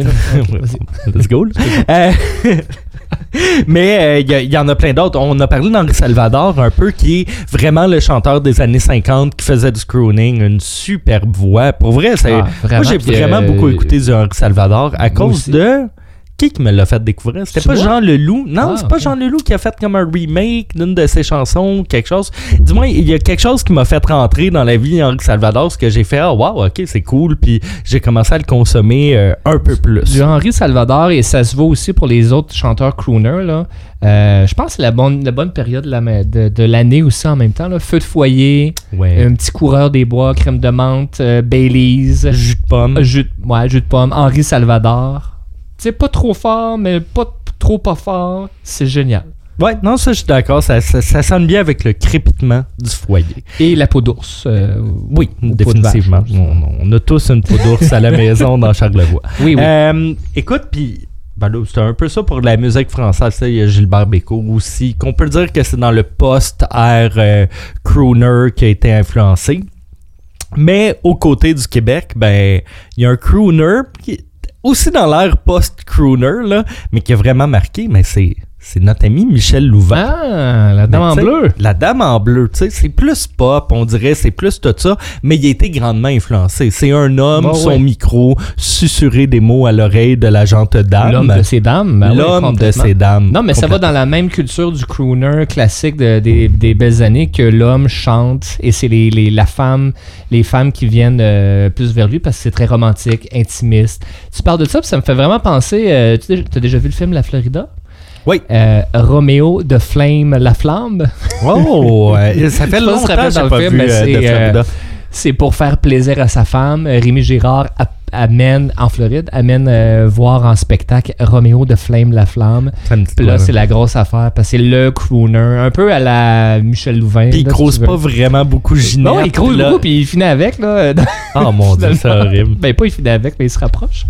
Let's go. Euh, Mais euh, il y en a plein d'autres. On a parlé d'Henri Salvador un peu, qui est vraiment le chanteur des années 50 qui faisait du crooning, une superbe voix. Pour vrai, c'est. Ah, moi, j'ai vraiment euh, beaucoup écouté du Henri Salvador à cause aussi. de. Qui qui me l'a fait découvrir? C'était pas moi? Jean Leloup. Non, Ah, c'est pas ok. Jean Leloup qui a fait comme un remake d'une de ses chansons, quelque chose. Dis-moi, il y a quelque chose qui m'a fait rentrer dans la vie Henri Salvador, ce que j'ai fait, ah, wow, ok, c'est cool, puis j'ai commencé à le consommer euh, un peu plus. Du Henri Salvador, et ça se vaut aussi pour les autres chanteurs crooners. Là. Euh, je pense que c'est la bonne, la bonne période de, la- de- de l'année aussi en même temps. Là. Feu de foyer, Ouais. un petit coureur des bois, crème de menthe, euh, Baileys, Jus de pomme. jus, de- ouais, jus de pomme, Henri Salvador. Tu sais, pas trop fort, mais pas trop pas fort. C'est génial. Ouais, non, ça, je suis d'accord. Ça, ça, ça sonne bien avec le crépitement du foyer. Et la peau d'ours. euh, Oui, définitivement. vache. On, on a tous une peau d'ours à la maison dans Charlevoix. Oui, oui. Euh, écoute, puis ben c'est un peu ça pour la musique française. ça. Il y a Gilbert Bécaud aussi, qu'on peut dire que c'est dans le post-air euh, crooner qui a été influencé. Mais aux côtés du Québec, ben, il y a un crooner qui aussi dans l'ère post-crooner, là, mais qui a vraiment marqué, mais c'est, c'est notre ami Michel Louvain. ah, la dame Mais en bleu. La dame en bleu, tu sais, c'est plus pop, on dirait, c'est plus tout ça, mais il a été grandement influencé. C'est un homme, Bon, son ouais. micro, susurrer des mots à l'oreille de la gente dame. L'homme de ces dames. ben oui, L'homme de ces dames. Non, mais ça va dans la même culture du crooner classique de- des, des belles années que l'homme chante et c'est les, les- la femme, les femmes qui viennent euh, plus vers lui parce que c'est très romantique, intimiste. Tu parles de ça, puis ça me fait vraiment penser. euh, tu as déjà vu le film La Florida? Oui. Euh, Roméo de Flame la Flamme. Oh, euh, ça fait Je longtemps que dans pas film, vu mais euh, c'est, de. C'est pour faire plaisir à sa femme. Rémi Girard amène, en Floride, amène euh, voir en spectacle Roméo de Flame la Flamme. Ça me dit Puis là, c'est la grosse affaire parce que c'est le crooner, un peu à la Michel Louvain. Puis il croise pas vraiment beaucoup Ginette. Non, il croise beaucoup, puis il finit avec, là. Oh mon dieu, c'est horrible. Ben, pas il finit avec, mais il se rapproche.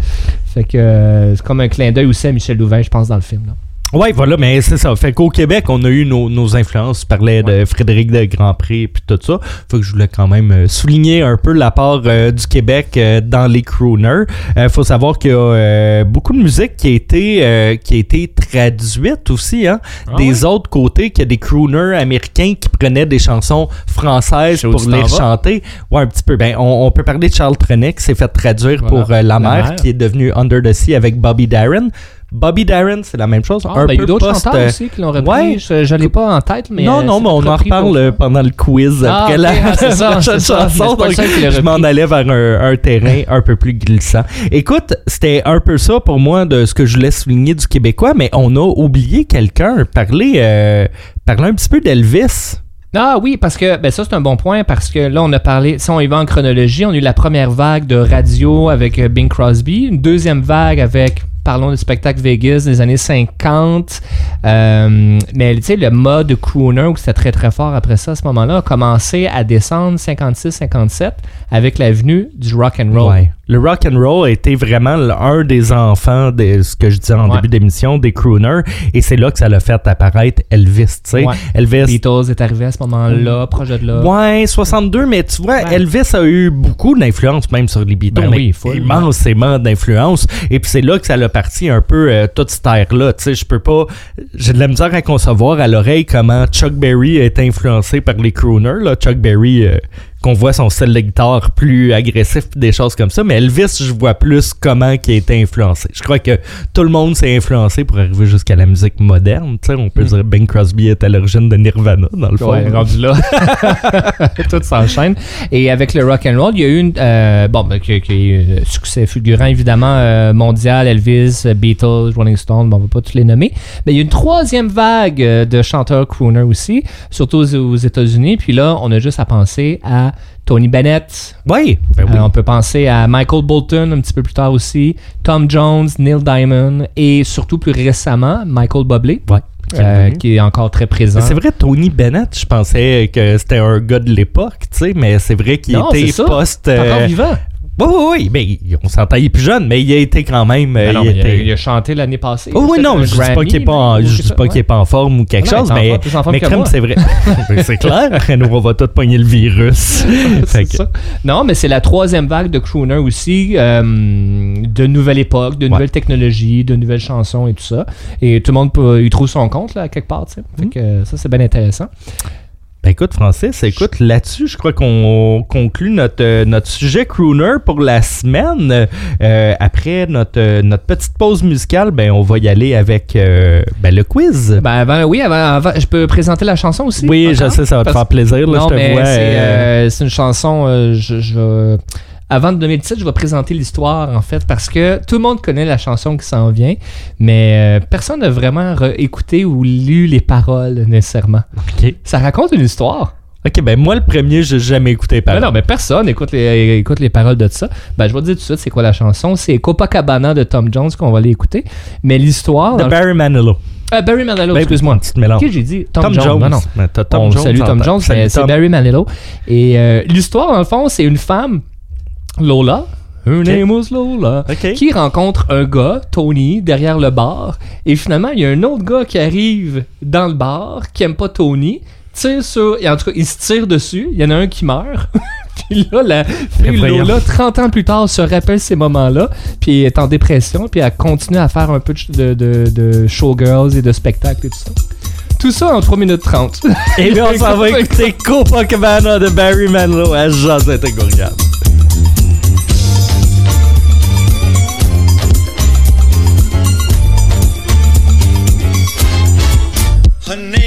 Fait que euh, c'est comme un clin d'œil aussi à Michel Louvain, je pense, dans le film. Là. Ouais, voilà, mais c'est ça. Fait qu'au Québec, on a eu nos, nos influences. Tu parlais de Frédéric de Grandpré puis tout ça. Fait que je voulais quand même euh, souligner un peu la part euh, du Québec euh, dans les crooners. Euh, faut savoir qu'il y a euh, beaucoup de musique qui a été euh, qui a été traduite aussi, hein, Ah des autres côtés, qu'il y a des crooners américains qui prenaient des chansons françaises Je pour les chanter. Ouais, un petit peu. Ben, on, on peut parler de Charles Trenet qui s'est fait traduire Voilà. pour La Mer. qui est devenu Under the Sea avec Bobby Darin. Bobby Darin, c'est la même chose. Ah, un ben, il y a peu d'autres post, chanteurs euh, aussi qui l'ont repris. ouais. Je, je l'ai pas en tête, mais. non, euh, non, mais on en reparle pendant le quiz Ah, après la ah, c'est ça, prochaine chanson. donc je m'en allais vers un, un terrain un peu plus glissant. Écoute, c'était un peu ça pour moi de ce que je voulais souligner du Québécois, mais on a oublié quelqu'un, parler, euh, parler un petit peu d'Elvis. Ah oui, parce que ben ça c'est un bon point parce que là on a parlé, si on y va en chronologie, on a eu la première vague de radio avec Bing Crosby, une deuxième vague avec parlons du spectacle Vegas des années 50. Euh, mais tu sais le mode crooner où c'était très très fort après ça à ce moment-là a commencé à descendre 56-57 avec l'avenue du rock and roll. Ouais. Le rock and roll a été vraiment un des enfants de ce que je disais en Ouais. début d'émission des crooners et c'est là que ça l'a fait apparaître Elvis, tu sais. Ouais. Elvis Beatles est arrivé à ce moment-là, projet de là. Ouais, 62, mais tu vois. Elvis a eu beaucoup d'influence même sur les Beatles. Ben oui, full, immensément d'influence. Et puis c'est là que ça l'a parti un peu euh, toute cette ère-là. Tu sais, je peux pas. J'ai de la misère à concevoir à l'oreille comment Chuck Berry été influencé par les crooners. Là. Chuck Berry, euh, qu'on voit son guitare plus agressif, des choses comme ça. Mais Elvis, je vois plus comment il a été influencé. Je crois que tout le monde s'est influencé pour arriver jusqu'à la musique moderne. Tu sais, on peut Mm. dire Bing Crosby est à l'origine de Nirvana, dans le fond. Ouais, rendu là. Tout s'enchaîne. Et avec le rock and roll, il y a eu une, euh, bon, qui, qui a eu un succès fulgurant évidemment euh, mondial, Elvis, euh, Beatles, Rolling Stone, bon, on va pas tous les nommer. Mais il y a une troisième vague de chanteurs crooner aussi, surtout aux, aux États-Unis. Puis là, on a juste à penser à Tony Bennett. Oui, ben oui. Euh, on peut penser à Michael Bolton un petit peu plus tard aussi, Tom Jones, Neil Diamond et surtout plus récemment Michael Bublé. Ouais. euh, qui est encore très présent. C'est vrai, Tony Bennett, je pensais que c'était un gars de l'époque, tu sais, mais c'est vrai qu'il était post. Encore vivant. Oui, oui, oui, mais on s'entend, il est plus jeune, mais il a été quand même. euh, Ben non, il mais il, a, était- il a chanté l'année passée. Oh, oui, non, je dis pas qu'il est pas, en- mais- je dis pas qu'il est pas en forme ou quelque Non, chose, mais, forme, mais moi. c'est vrai. C'est clair, nous, on va tous pogner le virus. Que- ça. Non, mais c'est la troisième vague de crooner aussi, euh, de nouvelle époque, de nouvelles technologies, de nouvelles chansons et tout ça. Et tout le monde peut, y trouve son compte, là, quelque part, tu sais. Mm. euh, ça, c'est bien intéressant. Ben écoute, Francis, écoute, là-dessus, je crois qu'on conclut notre, euh, notre sujet crooner pour la semaine. Euh, après notre, euh, notre petite pause musicale, ben on va y aller avec euh, ben, le quiz. Ben avant, oui, avant, avant- je peux présenter la chanson aussi? oui, je sais, ça va te Parce- faire plaisir. Là, non, je te mais vois. c'est, une chanson. euh, je, je- Avant de donner le titre, je vais présenter l'histoire en fait parce que tout le monde connaît la chanson qui s'en vient, mais euh, personne n'a vraiment écouté ou lu les paroles nécessairement. OK. Ça raconte une histoire. OK, ben moi, le premier, j'ai jamais écouté par Mais non, mais personne écoute les, écoute les paroles de ça. Ben, je vais te dire tout de suite c'est quoi la chanson? C'est Copacabana de Tom Jones qu'on va aller écouter. Mais l'histoire. De Barry Manilow. Ah, Barry Manilow, Ben, excuse-moi. Mélanges. Qui j'ai dit? Tom, Tom Jones. Jones. Non, non. Ben, Tom On Jones. salue Tom Jones, mais c'est. Barry Manilow. Et euh, l'histoire, dans le fond, c'est une femme, Lola. Her name was Lola. Qui rencontre un gars, Tony, derrière le bar. Et finalement, il y a un autre gars qui arrive dans le bar, qui aime pas Tony. Tire sur. Et en tout cas, il se tire dessus. Il y en a un qui meurt. puis là, la fille. Lola, 30 ans plus tard, se rappelle ces moments-là. Puis elle est en dépression. Puis elle continue à faire un peu de, de, de showgirls et de spectacles et tout ça. Tout ça en 3 minutes 30. Et là, on s'en va écouter Copacabana de Barry Manilow à Josette et Gourgane. Her name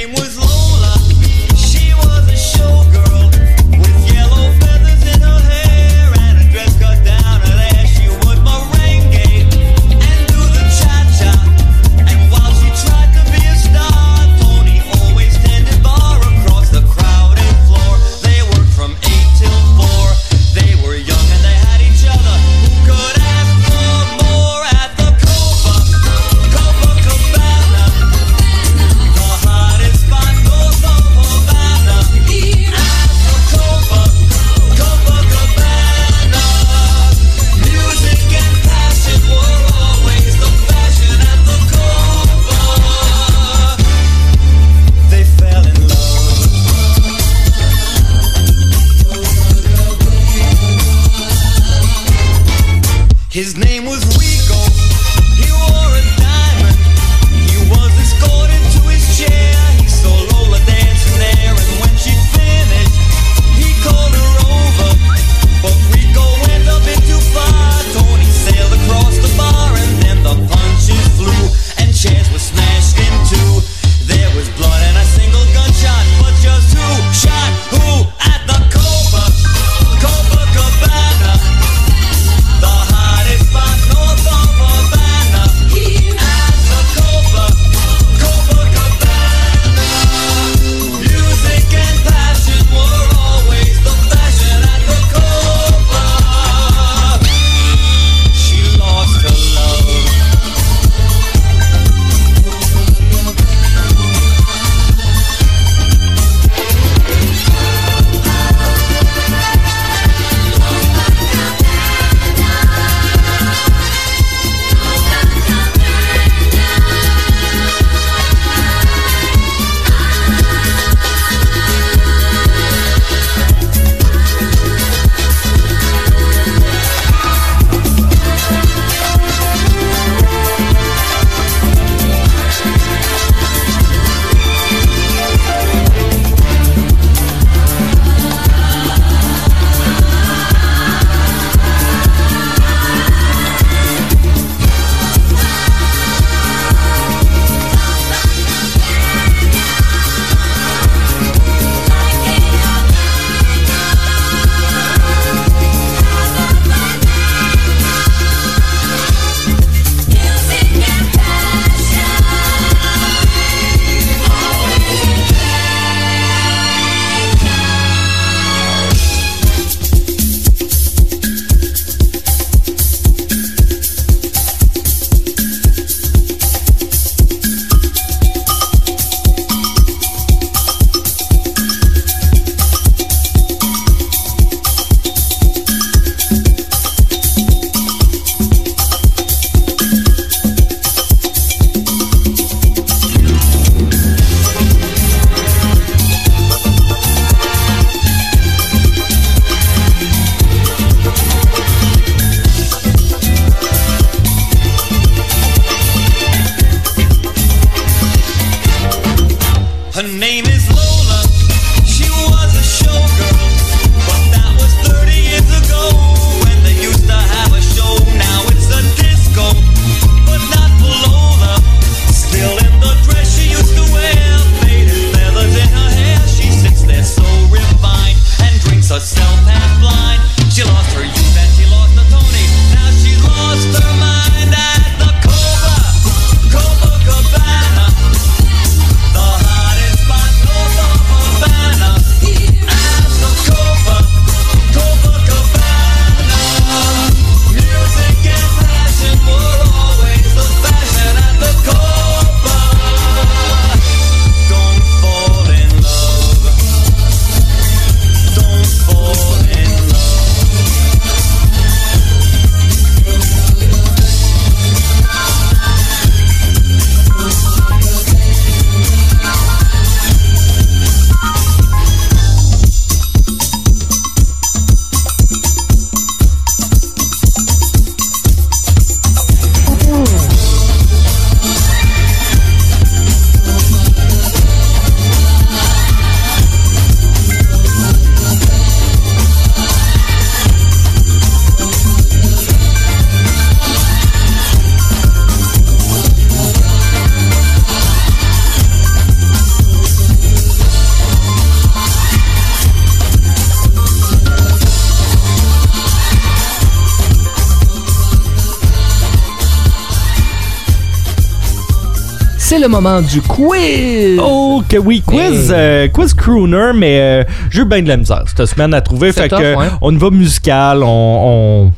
le moment du quiz! Oh, que oui, quiz, Hey. euh, quiz crooner, mais euh, j'ai eu bien de la misère cette semaine à trouver. Fait que ouais. on y va musical, on,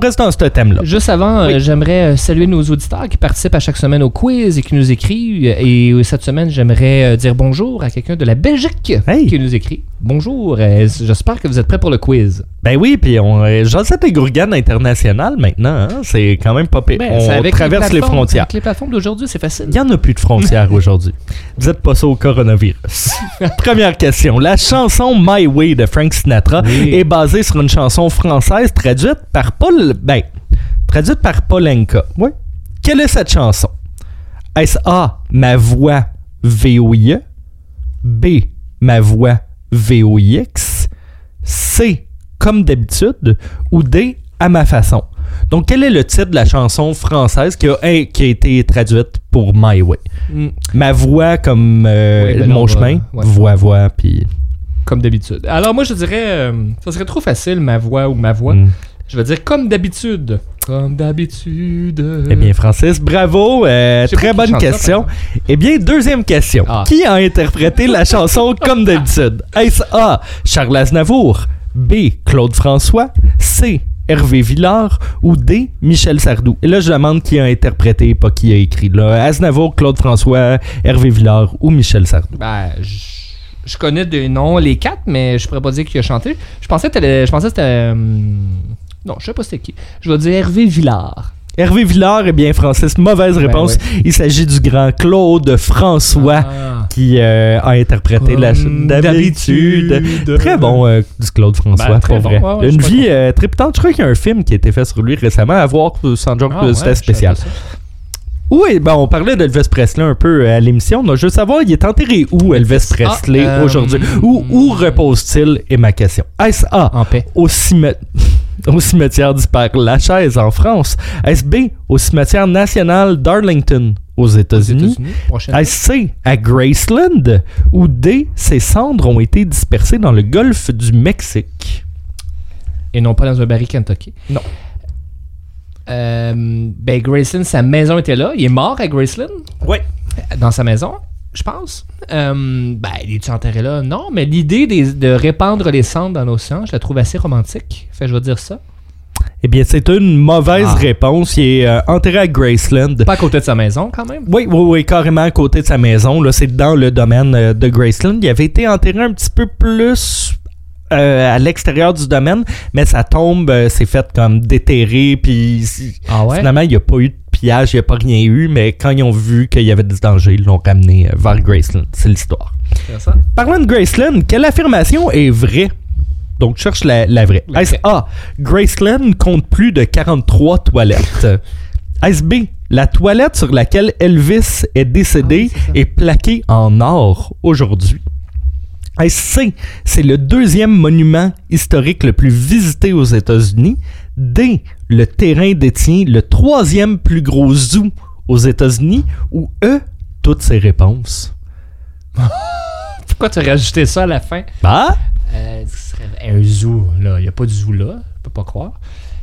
reste dans ce thème-là. Juste avant, euh, j'aimerais euh, saluer nos auditeurs qui participent à chaque semaine au quiz et qui nous écrivent. Et euh, cette semaine, j'aimerais dire bonjour à quelqu'un de la Belgique Hey. qui nous écrit. Bonjour, euh, j'espère que vous êtes prêts pour le quiz. Ben oui, puis on, euh, j'en sais des Gourganes internationales maintenant, hein, c'est quand même pas pire. Ben, on traverse les, frontières. Avec les plateformes d'aujourd'hui, c'est facile. Il n'y en a plus de frontières aujourd'hui. Dites pas ça au coronavirus. Première question. La chanson My Way de Frank Sinatra Oui. est basée sur une chanson française traduite par Paul. Ben, traduite par Polenka. Oui. Quelle est cette chanson? Est-ce A, ma voix VOIE? B, ma voix VOIX? C, comme d'habitude? Ou D, à ma façon? Donc, quel est le titre de la chanson française qui a, qui a été traduite pour My Way? Mm. Ma voix comme euh, Oui, ben mon non, chemin, ouais. voix, voix, puis... Comme d'habitude. Alors, moi, je dirais. euh, ça serait trop facile, ma voix ou ma voix. Mm. Je vais dire comme d'habitude. Comme d'habitude. Eh bien, Francis, bravo. euh, très bonne ça, question. eh bien, deuxième question. Ah. Qui a interprété la chanson comme d'habitude? Est-ce A. Charles Aznavour? B. Claude François? C. Hervé Villard? Ou D. Michel Sardou? Et là, je demande qui a interprété, pas qui a écrit. Là. Aznavour, Claude François, Hervé Villard ou Michel Sardou? Ben, je, je connais des noms, les quatre, mais je pourrais pas dire qui a chanté. Je pensais que t'allais- je pensais que c'était. hum, non, je sais pas c'était qui. Je vais dire Hervé Villard. Hervé Villard, eh bien, Francis, mauvaise réponse. Ben ouais. Il s'agit du grand Claude François. Ah. qui euh, a interprété d'habitude. Très bon euh, du Claude François, Ben, très pour bon. vrai. Ouais, Une vie euh, triptante. Je crois qu'il y a un film qui a été fait sur lui récemment. À voir, sans joke, Ah, euh, ouais, c'était spécial. Oui, ben, on parlait d'Elvis Presley un peu euh, à l'émission. Donc, je veux savoir, il est enterré où, Elvis Presley, euh, aujourd'hui? Où, où repose-t-il, est ma question. Est-ce A, ça. En paix. au, cimetière au cimetière du Père Lachaise en France? Est-ce B, au cimetière national d'Arlington aux États-Unis? Est-ce C, à Graceland? Ou D, ses cendres ont été dispersées dans le golfe du Mexique? Et non pas dans un baril Kentucky. Non. Euh, ben, Graceland, sa maison était là. Il est mort à Graceland, Oui. dans sa maison, je pense. Euh, ben, il est enterré là? Non, mais l'idée de répandre les cendres dans l'océan, je la trouve assez romantique. Fait, je vais dire ça. Eh bien, c'est une mauvaise Ah. réponse. Il est euh, enterré à Graceland. Pas à côté de sa maison, quand même? Oui, oui, oui, carrément à côté de sa maison. Là, c'est dans le domaine euh, de Graceland. Il avait été enterré un petit peu plus euh, à l'extérieur du domaine, mais sa tombe euh, s'est faite comme déterrée, puis Ah ouais? finalement, il n'y a pas eu de pillage, il n'y a pas rien eu, mais quand ils ont vu qu'il y avait du danger, ils l'ont ramené euh, vers Graceland. C'est l'histoire. Parlant de Graceland, quelle affirmation est vraie? Donc, cherche la, la vraie. Est-ce. A. Graceland compte plus de 43 toilettes? Est-ce B. La toilette sur laquelle Elvis est décédé Ah est plaquée en or aujourd'hui? C. C'est le deuxième monument historique le plus visité aux États-Unis? D. Le terrain détient le troisième plus gros zoo aux États-Unis? Ou E. Toutes ces réponses. Pourquoi tu as rajouté ça à la fin? Bah? Euh, un zoo, là. Il n'y a pas de zoo là. Je peux pas croire.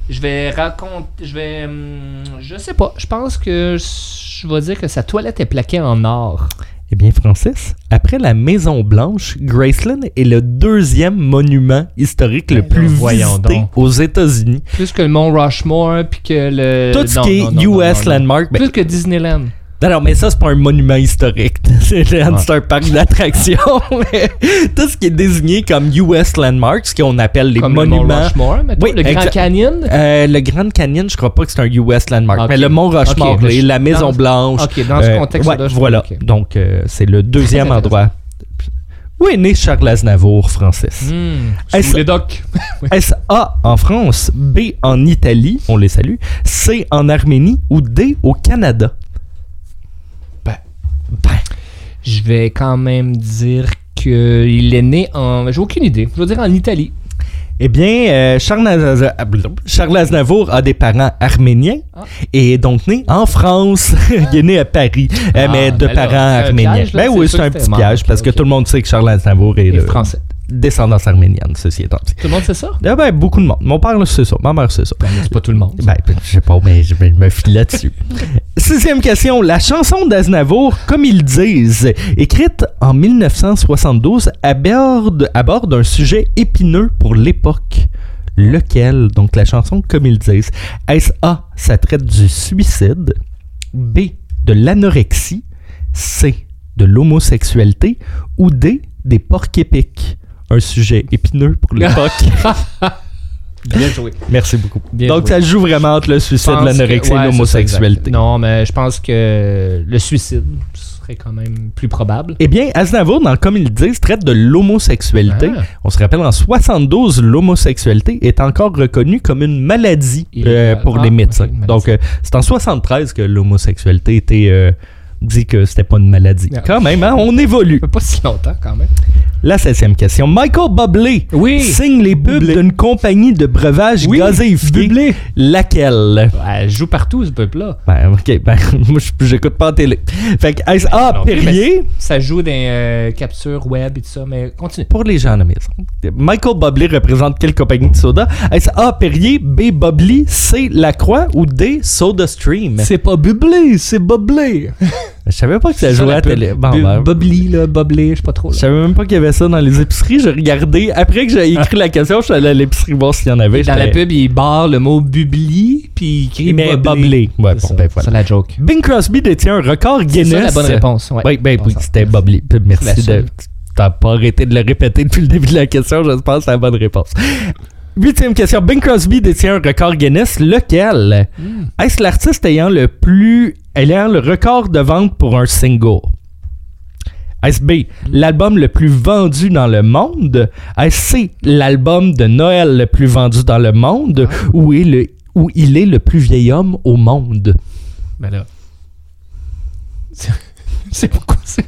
Je vais raconter. Je vais. hum, je sais pas. Je pense que je vais dire que sa toilette est plaquée en or. Eh bien, Francis, après la Maison Blanche, Graceland est le deuxième monument historique le Ben plus visité donc. aux États-Unis. Plus que le mont Rushmore, puis que le. Tout ce non, qui est non, non, non, US. Landmark. ben- Plus que Disneyland. Non, non, mais ça, c'est pas un monument historique. c'est c'est un parc d'attractions. tout ce qui est désigné comme US Landmark, ce qu'on appelle les Comme le mont monuments. Rushmore, mettons, Oui, le Grand. Canyon? Euh, le Grand Canyon, je crois pas que c'est un US Landmark. Mais le Mont Rushmore, Ok, les- je- la Maison dans- Blanche. Ok, dans ce euh, contexte-là, ouais, voilà. Donc, euh, c'est le deuxième endroit. Où est né Charles Aznavour, Francis? Sous les docks. Est-ce A en France, B en Italie, on les salue, C en Arménie ou D au Canada? Ben. Je vais quand même dire qu'il est né en. J'ai aucune idée. Je vais dire en Italie. eh bien, euh, Charles, Aznavour, Charles Aznavour a des parents arméniens Ah. et est donc né en France. Il est né à Paris, euh, Ah, mais de ben parents arméniens. piège, là, ben oui, c'est un petit piège parce que tout le monde sait que Charles Aznavour est de français. Descendance arménienne, ceci étant dit. Tout le monde sait ça? Ah ben, beaucoup de monde. Mon père, c'est ça. Ma mère, c'est ça. Ben, c'est pas tout le monde. Ben, je sais pas, mais je me filer là-dessus. Sixième question. La chanson d'Aznavour, comme ils disent, écrite en 1972, aborde, aborde un sujet épineux pour l'époque. Lequel? Donc, la chanson, comme ils disent. Est-ce A, ça traite du suicide? B, de l'anorexie? C, de l'homosexualité? Ou D, des porcs épiques? Un sujet épineux pour l'époque. Bien joué. Merci beaucoup. Bien Donc, joué. ça joue vraiment entre le Je suicide, pense l'anorexie que- et l'homosexualité. Non, mais je pense que le suicide serait quand même plus probable. Eh bien, Aznavour, dans Comme ils le disent, traite de l'homosexualité. Ah. On se rappelle, en 72, l'homosexualité est encore reconnue comme une maladie Et, euh, pour ah, les médecins. Donc, euh, c'est en 73 que l'homosexualité était euh, dit que c'était pas une maladie. Ah. Quand même, hein, on évolue. Pas si longtemps quand même. La septième question. Michael Bublé Oui. signe les pubs Bublé. d'une compagnie de breuvage Oui, gazéifié. Bublé. Laquelle? Ouais, elle joue partout, ce peuple-là. Ben, ok, ben, moi, je- j'écoute pas en télé. Fait que, est-ce A, Non, Perrier? Ça joue dans euh, captures web et tout ça, mais continue. Pour les gens à la maison. Michael Bublé représente quelle compagnie de soda? Est-ce A, Perrier, B, Bubbly, C, Lacroix ou D, Soda Stream? pas Bublé, c'est Bublé. Je savais pas que ça C'est jouait à télé. Bon, ben, Bubbly, là, Bublé, je sais pas trop. je savais même pas qu'il y avait ça dans les épiceries. J'ai regardé. Après que j'ai écrit la question, je suis allé à l'épicerie voir s'il y en avait. Dans la pub, il barre le mot Bubly, puis il crie Il met Bublé. Ouais, C'est bon, ben, voilà. c'est la joke. Bing Crosby détient un record C'est Guinness. ça la bonne réponse. Ouais. Oui, ben oui, c'était Bubbly. Merci de. T'as pas arrêté de le répéter depuis le début de la question, j'espère que c'est la bonne réponse. Huitième question. Bing Crosby détient un record Guinness. Lequel? Hmm. Est-ce l'artiste ayant le plus. Ayant le record de vente pour un single? Est-ce B, l'album le plus vendu dans le monde? Est-ce C, l'album de Noël le plus vendu dans le monde? Ou, est le, ou il est le plus vieil homme au monde? Ben là. C'est- C'est pourquoi c'est.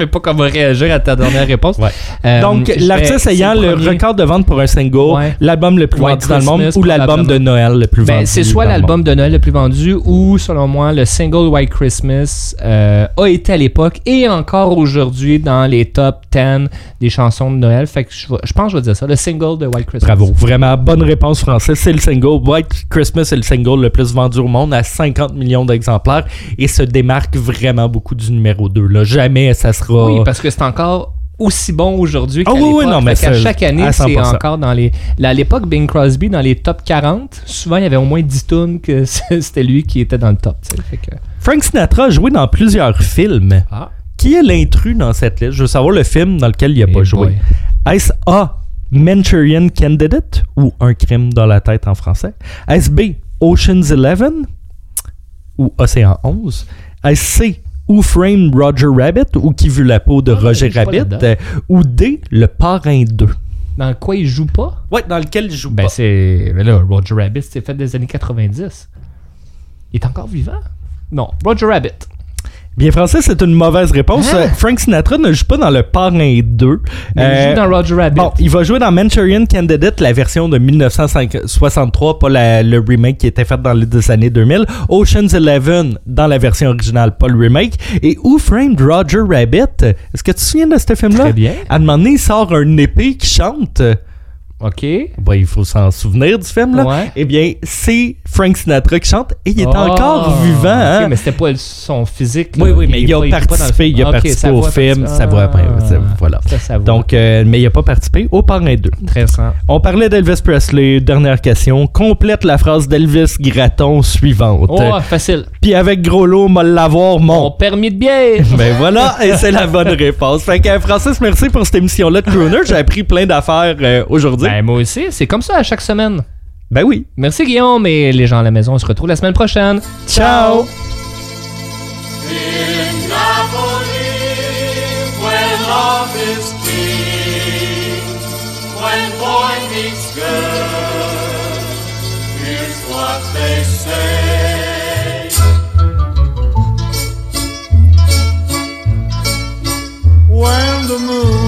Sais pas comment réagir à ta dernière réponse. Ouais. Euh, Donc, l'artiste ayant le premier. record de vente pour un single, Ouais. l'album le plus White vendu dans le monde Christmas, ou l'album de. Noël le plus vendu. Ben, c'est soit l'album de Noël le plus vendu ou, selon moi, le single White Christmas euh, a été à l'époque et encore aujourd'hui dans les top 10 des chansons de Noël. Fait que je, vais- je pense que je vais dire ça, le single de White Christmas. Bravo, vraiment bonne réponse française. C'est le single. White Christmas est le single le plus vendu au monde à 50 millions d'exemplaires et se démarque vraiment beaucoup du numéro 2. Là. Jamais ça sera. Oui, parce que c'est encore aussi bon aujourd'hui qu'à Ah oui, oui, l'époque. non, mais qu'à c'est- chaque année, à c'est 100%. encore dans les... là, à l'époque, Bing Crosby, dans les top 40, souvent, il y avait au moins 10 tunes que c'était lui qui était dans le top. Fait que... Frank Sinatra a joué dans plusieurs films. Ah. Qui est l'intrus dans cette liste? Je veux savoir le film dans lequel il n'a pas Eh joué. boy. Est-ce A. Manchurian Candidate ou Un crime dans la tête en français? Est-ce B. Ocean's Eleven ou Océan 11 Est-ce C. Who Framed Roger Rabbit ou Qui vu la peau de Ah, Roger Rabbit. Euh, ou D. Le Parrain 2 Dans quoi il joue pas? Ouais, dans lequel il joue Ben, pas. c'est. Mais là, Roger Rabbit, c'est fait des années 90. Il est encore vivant? Non, Roger Rabbit. Bien français, c'est une mauvaise réponse. Hein? Euh, Frank Sinatra ne joue pas dans Le Parrain 2. Mais Euh, il joue dans Roger Rabbit. Bon, il va jouer dans Manchurian Candidate, la version de 1963, pas la- le remake qui était fait dans les années 2000. Ocean's Eleven dans la version originale, pas le remake. Et Who Framed Roger Rabbit? Est-ce que tu te souviens de ce film-là? Très bien. À un moment donné, il sort un épée qui chante. OK. Bon, il faut s'en souvenir du film, là. Ouais. Eh bien, c'est Frank Sinatra qui chante et il est Ah, encore vivant. hein. mais c'était pas son physique. là. Oui, oui, mais il, est a pas- participé, il a Ok, participé au film, parce- ça va, ben, Ah, ça- voilà. Ça, ça va. Donc, euh, mais il n'a pas participé au Parrain 2. Intéressant. On parlait d'Elvis Presley. Dernière question. Complète la phrase d'Elvis Graton suivante. Oh, facile. Puis avec gros lot, m'a l'avoir Mon mon. permis de bière. Ben voilà, et c'est la bonne réponse. Fait que Francis, merci pour cette émission-là de Crooner. J'ai appris plein d'affaires euh, aujourd'hui. Ben, moi aussi, c'est comme ça à chaque semaine. Ben oui. Merci Guillaume et les gens à la maison, on se retrouve la semaine prochaine. Ciao. When the moon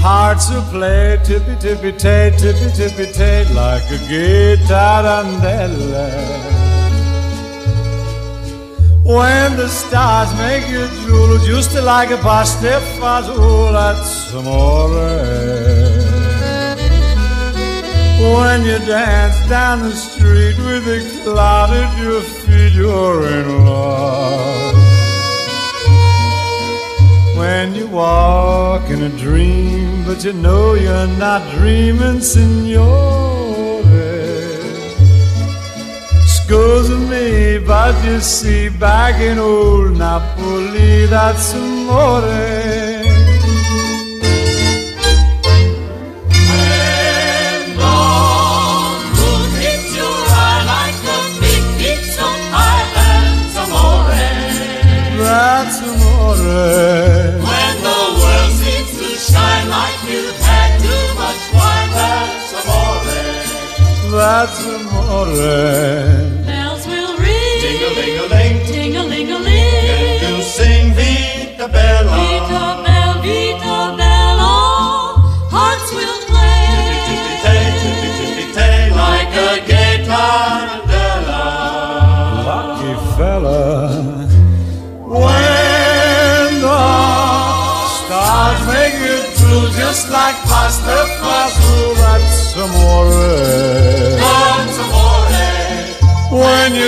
Hearts will play tippy-tippy-tay, tippy-tippy-tay, like a tarantella. When the stars make you drool, just like a pasta fazool, that's amore. When you dance down the street with a cloud at your feet, you're in love. When you walk in a dream, but you know you're not dreaming, signore. Scusa me, but you see, back in old Napoli, that's amore. Amore. When the world seems to shine like you've had too much wine, that's amore. That's amore. Bells will ring, Ding-a-ling-a-ling. ting-a-ling-a-ling. You sing Vita Bella. Vita bella,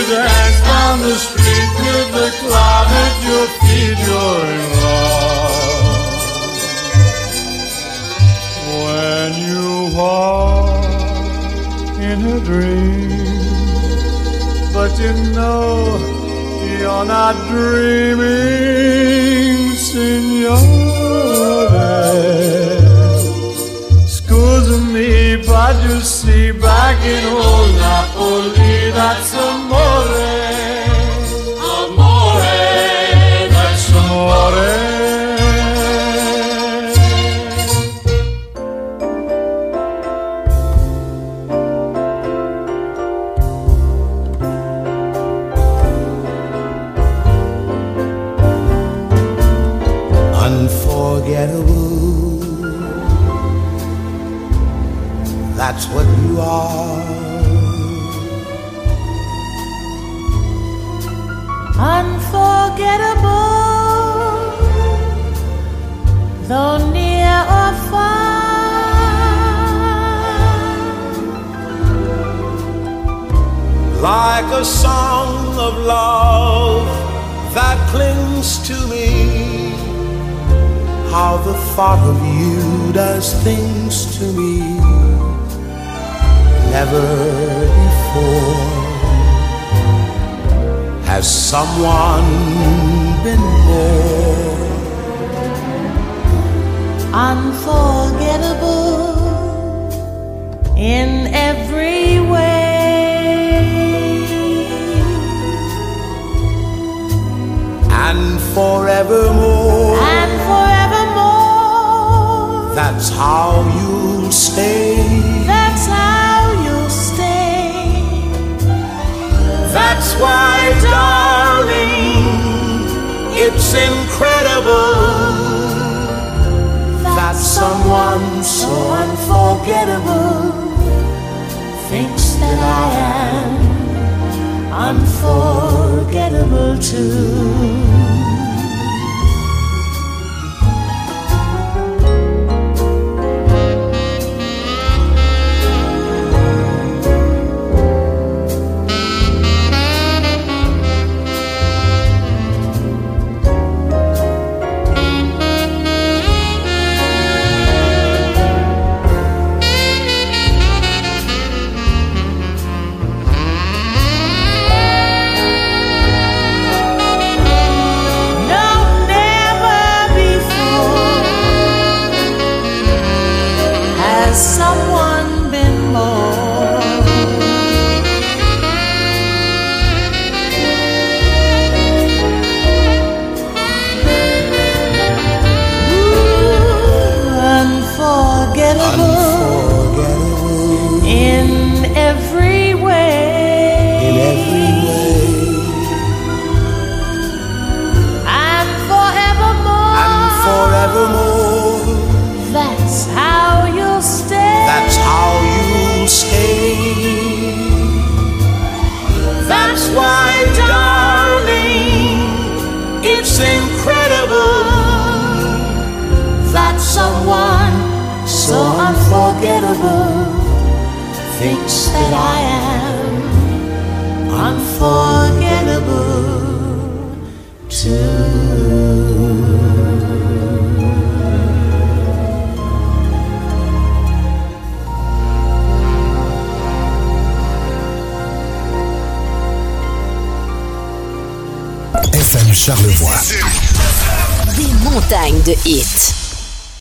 you dance down the street with the cloud at your feet, you're in love. When you walk in a dream, but you know you're not dreaming, signore. Scusa me, but you see, back in unforgettable too.